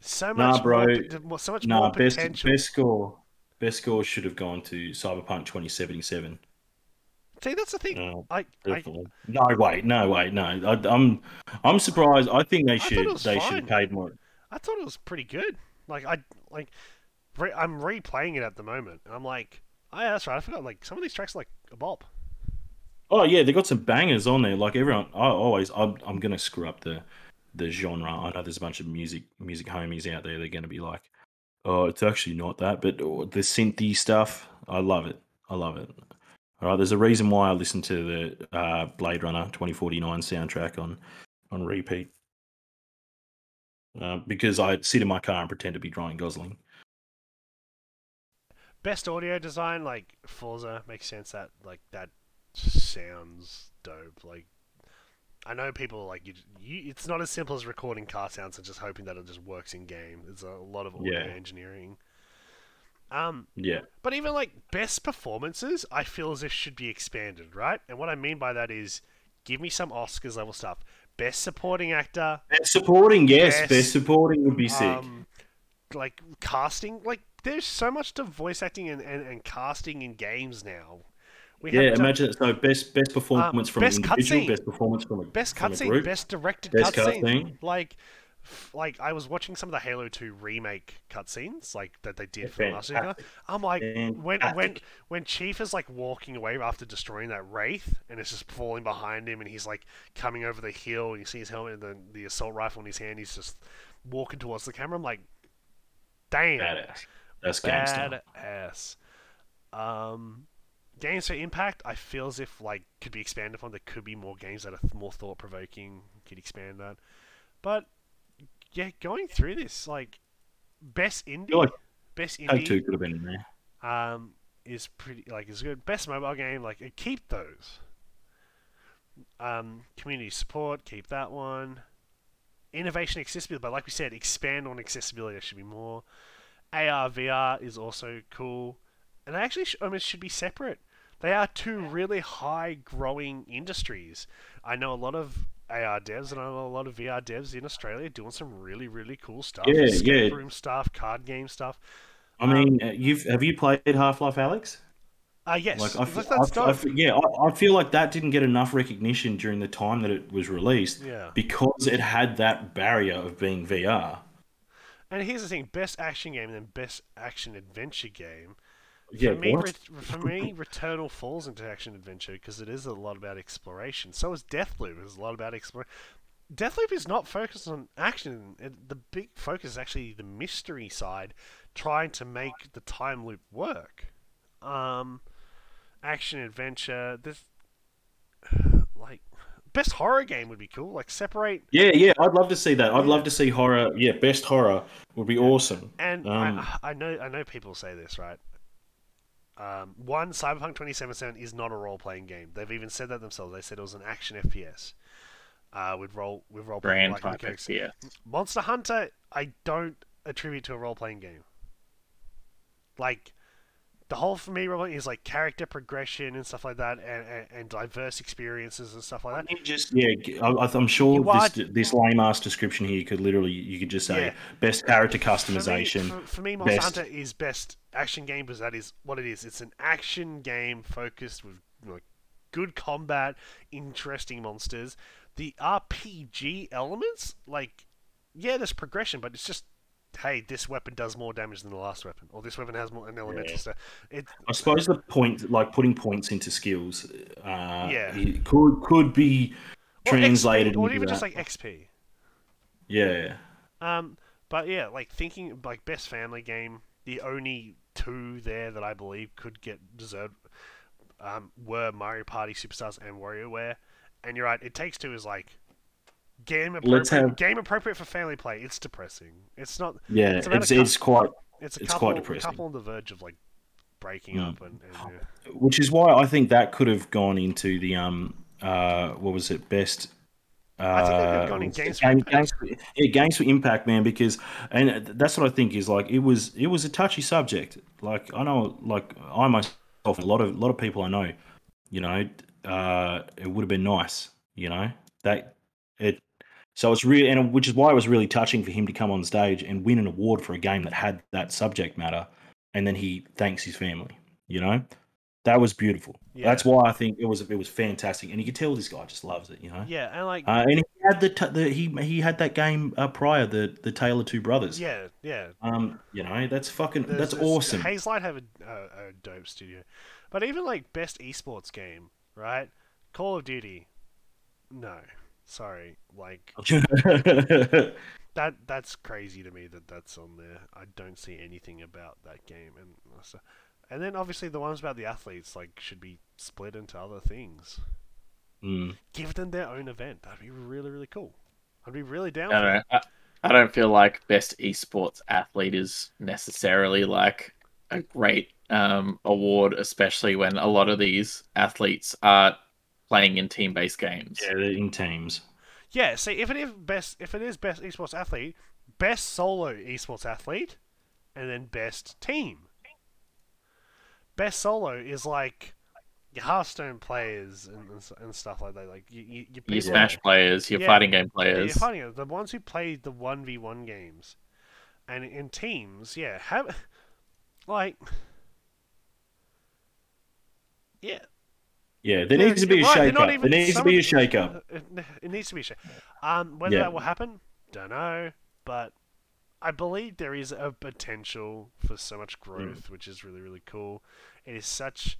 so Nah, much bro. more, so much No, more best potential. best score. Best score should have gone to Cyberpunk 2077. See, that's the thing. No, I, I. No, wait, no, wait, no. I, I'm, I'm surprised. I think they should, they should have paid more. I thought it was pretty good. Like I like, re- I'm replaying it at the moment, and I'm like, oh yeah, that's right. I forgot. Like some of these tracks are like a bop. Oh yeah, they got some bangers on there. Like everyone, I always, I'm, I'm gonna screw up the, the genre. I know there's a bunch of music, music homies out there. They're gonna be like, oh, it's actually not that, but oh, the synthy stuff, I love it. I love it. All right, there's a reason why I listen to the uh, Blade Runner 2049 soundtrack on, on repeat. Uh, because I sit in my car and pretend to be Ryan Gosling. Best audio design, like Forza, makes sense. That like that sounds dope. Like I know people like you, you. It's not as simple as recording car sounds and just hoping that it just works in game. There's a lot of audio Yeah. engineering. Um, Yeah, But even like best performances, I feel as if should be expanded, right? And what I mean by that is, give me some Oscars level stuff. Best supporting actor, best supporting, yes, Best, best supporting would be sick. um, like casting. Like there's so much to voice acting and, and, and casting in games now. We yeah, done- imagine it. So best best performance um, from best an individual, cutscene. best performance from a best cutscene, best directed Best cutscene. cutscene. Like, like I was watching some of the Halo Two remake cutscenes, like that they did for last year. I'm like, when when when Chief is like walking away after destroying that wraith, and it's just falling behind him, and he's like coming over the hill, and you see his helmet and the, the assault rifle in his hand. He's just walking towards the camera. I'm like, damn, Badass. That's gangster. badass. Um, games for impact, I feel as if like could be expanded upon. There could be more games that are th- more thought provoking. Could expand that, but yeah, going through this like best indie, like best Take indie, two could have been in there. um, is pretty like is good. Best mobile game, like uh, keep those. Um, community support, keep that one. Innovation, accessibility, but like we said, expand on accessibility. There should be more. AR, VR is also cool, and they actually sh- almost should be separate. They are two really high growing industries. I know a lot of AR devs and I know a lot of VR devs in Australia doing some really really cool stuff. Yeah, Escape yeah. room stuff, card game stuff. I mean, uh, you've have you played Half Life, Alyx? Uh, yes, Like, I, that's, f- that's I f- I dope. yeah, I, I feel like that didn't get enough recognition during the time that it was released Yeah. because it had that barrier of being VR. And here's the thing: best action game and then best action adventure game. Yeah, for me? Ret- for me, Returnal falls into action adventure because it is a lot about exploration. So is Deathloop. It's a lot about exploration. Deathloop is not focused on action. It, the big focus is actually the mystery side, trying to make the time loop work. Um, action adventure. This best horror game would be cool. Like separate Yeah, yeah, I'd love to see that. I'd love to see horror. Yeah, best horror would be awesome. And Um, I, I know I know people say this, right? Um, one, Cyberpunk 2077 is not a role playing game. They've even said that themselves. They said it was an action FPS. Uh, with role with role playing brand like type mechanics. FPS. Monster Hunter, I don't attribute to a role playing game. Like the whole for me role is like character progression and stuff like that, and, and, and diverse experiences and stuff like that. Just yeah, I, I'm sure are- this this lame ass description here could literally you could just say Yeah. best character For me, customization. for, for me, Monster best- Hunter is best action game because that is what it is. It's an action game focused with like, good combat, interesting monsters. The RPG elements, like, yeah, there's progression, but it's just hey, this weapon does more damage than the last weapon, or this weapon has more an elemental Yeah. stuff. It I suppose the point, like putting points into skills, uh, Yeah. it could could be or translated XP, or even just like XP. yeah, Um, but yeah, like thinking like best family game, the only two there that I believe could get deserved um, were Mario Party Superstars and WarioWare. And you're right, it takes two is like game appropriate, have- game appropriate for family play. It's depressing. It's not. yeah. It's It's cou- it's quite, It's a It's couple, quite a depressing. couple on the verge of like breaking Mm. up and, and yeah. which is why I think that could have gone into the um uh what was it best. Uh, I think it could have gone in was it games game- games for- yeah, games for impact, man. Because and that's what I think is like it was it was a touchy subject. Like I know, like I myself, a lot of a lot of people I know, you know, uh, it would have been nice, you know, that it. So it's really, and which is why it was really touching for him to come on stage and win an award for a game that had that subject matter, and then he thanks his family. You know, that was beautiful. Yeah. That's why I think it was it was fantastic, and you could tell this guy just loves it. You know, Yeah, and like uh, and he had the, t- the he he had that game uh, prior the the Tale of Two Brothers. yeah, yeah. Um, you know, that's fucking There's- that's there's- awesome. Hazelight have a, a, a dope studio, but even like best esports game, right? Call of Duty. No, sorry. Like that. That's crazy to me that that's on there. I don't see anything about that game, and so- and then obviously the ones about the athletes like should be split into other things. Mm. Give them their own event. That'd be really really cool. I'd be really down I don't it. know. I, I don't feel like best esports athlete is necessarily like a great um, award, especially when a lot of these athletes are playing in team-based games. Yeah, they're in teams. Yeah, see, if it is best, if it is best esports athlete, best solo esports athlete, and then best team. Best solo is like your Hearthstone players and, and, stuff like that. Like you, you, you Your people- Smash players, your Yeah. fighting game Yeah, you're players. fighting. The ones who play the one v one games, and in teams, yeah, have like, yeah, Yeah, there needs to be a right, shake up. There needs to be a shake up. It, needs to be a shake. Um, whether Yeah. that will happen, don't know. But I believe there is a potential for so much Mm. growth, which is really really cool. It is such.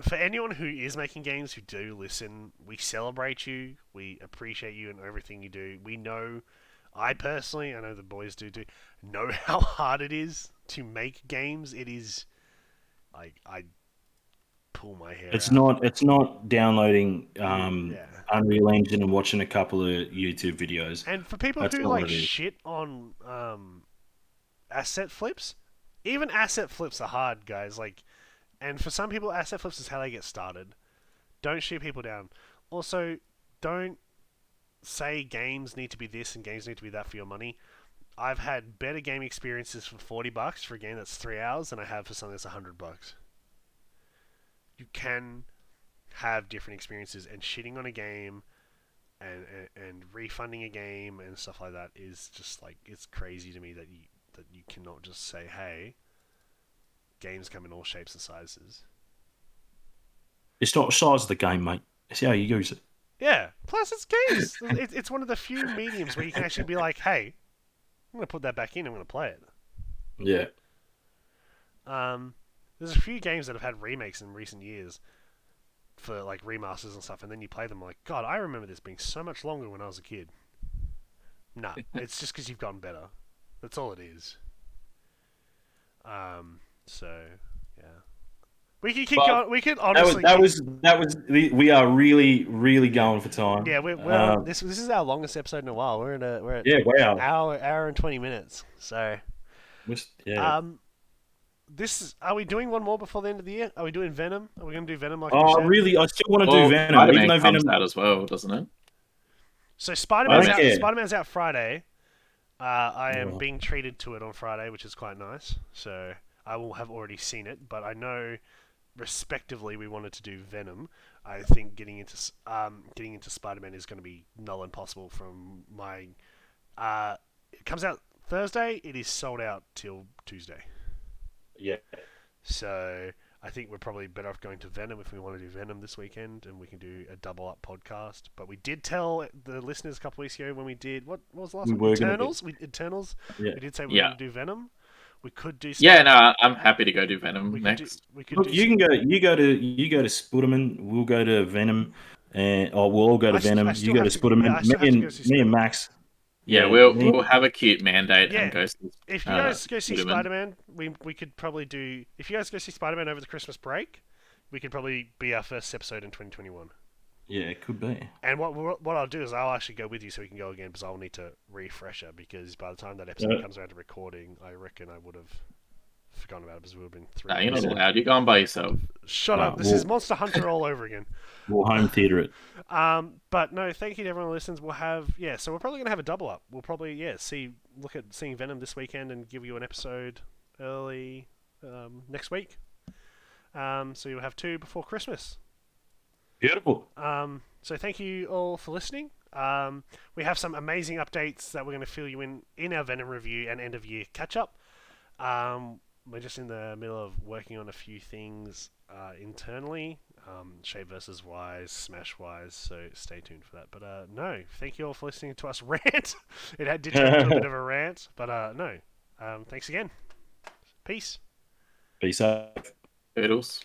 For anyone who is making games who do listen, we celebrate you. We appreciate you and everything you do. We know, I personally, I know the boys do too, know how hard it is to make games. It is, like I pull my hair. It's out. not. It's not downloading um, Yeah. Unreal Engine and watching a couple of YouTube videos. And for people That's who like shit on um, asset flips, even asset flips are hard, guys. Like, and for some people, asset flips is how they get started. Don't shoot people down. Also, don't say games need to be this and games need to be that for your money. I've had better game experiences for forty bucks for a game that's three hours than I have for something that's hundred bucks. You can have different experiences, and shitting on a game and, and and refunding a game and stuff like that is just like it's crazy to me that you that you cannot just say, "Hey, games come in all shapes and sizes." It's not size of the game, mate. It's how you use it. Yeah. Plus, it's games. it, it's one of the few mediums where you can actually be like, "Hey, I'm gonna put that back in. I'm gonna play it." Yeah. Um, there's a few games that have had remakes in recent years for like remasters and stuff, and then you play them like, God, I remember this being so much longer when I was a kid. Nah, it's just because you've gotten better. That's all it is. Um, so yeah, we can keep Well, going. We can That was honestly. that was that was. We are really really going for time. yeah, we're, we're um, this this is our longest episode in a while. We're in a we're at Yeah. Wow. hour hour and twenty minutes. So Yeah. um, this is. Are we doing one more before the end of the year? Are we doing Venom? Are we gonna do Venom like? we oh, said? really? I still want to Well, do Venom, Spider-Man even though comes Venom. out as well, doesn't it? So Spider Man's I out. don't care. Spider Man's out Friday. Uh, I am Oh. being treated to it on Friday, which is quite nice. So I will have already seen it, but I know, respectively, we wanted to do Venom. I think getting into s- um, getting into Spider Man is going to be null and possible from my. Uh, it comes out Thursday. It is sold out till Tuesday. Yeah. So I think we're probably better off going to Venom if we want to do Venom this weekend, and we can do a double up podcast. But we did tell the listeners a couple weeks ago when we did what, what was the last We one? were gonna do- Eternals. We Eternals. Yeah. We did say we were going to do Venom. We could do. Yeah, no, I'm happy to go do Venom we could do, we could Look, do you can go. You go to you go to Spudderman. We'll go to Venom, and or we'll all go to I Venom. I You still go to have to- yeah, I Spudderman. still have me to and go see me and Max. Yeah, we'll we'll have a cute mandate Yeah. and go. See, If you uh, guys go see Spider-Man. We we could probably do. If you guys go see Spider Man over the Christmas break, we could probably be our first episode in 2021. Yeah, it could be. And what what what I'll do is I'll actually go with you so we can go again because I'll need to refresher because by the time that episode Yeah. comes around to recording, I reckon I would have forgotten about it because we would have been three. no, you're not allowed. You're going by yourself. Shut No, up! This well- is Monster Hunter all over again. We'll home theater it. Um, but no, thank you to everyone who listens. We'll have yeah, so we're probably gonna have a double up. We'll probably yeah see look at seeing Venom this weekend and give you an episode early um, next week. Um, so you'll have two before Christmas. Beautiful. Um, so thank you all for listening. Um, we have some amazing updates that we're going to fill you in in our Venom review and end of year catch up. Um, we're just in the middle of working on a few things uh, internally, um, Shape versus Wise, Smash Wise. So stay tuned for that. But uh, no, thank you all for listening to us rant. it had did turn into a bit of a rant, but uh, no. Um, thanks again. Peace. Be safe. Hurdles.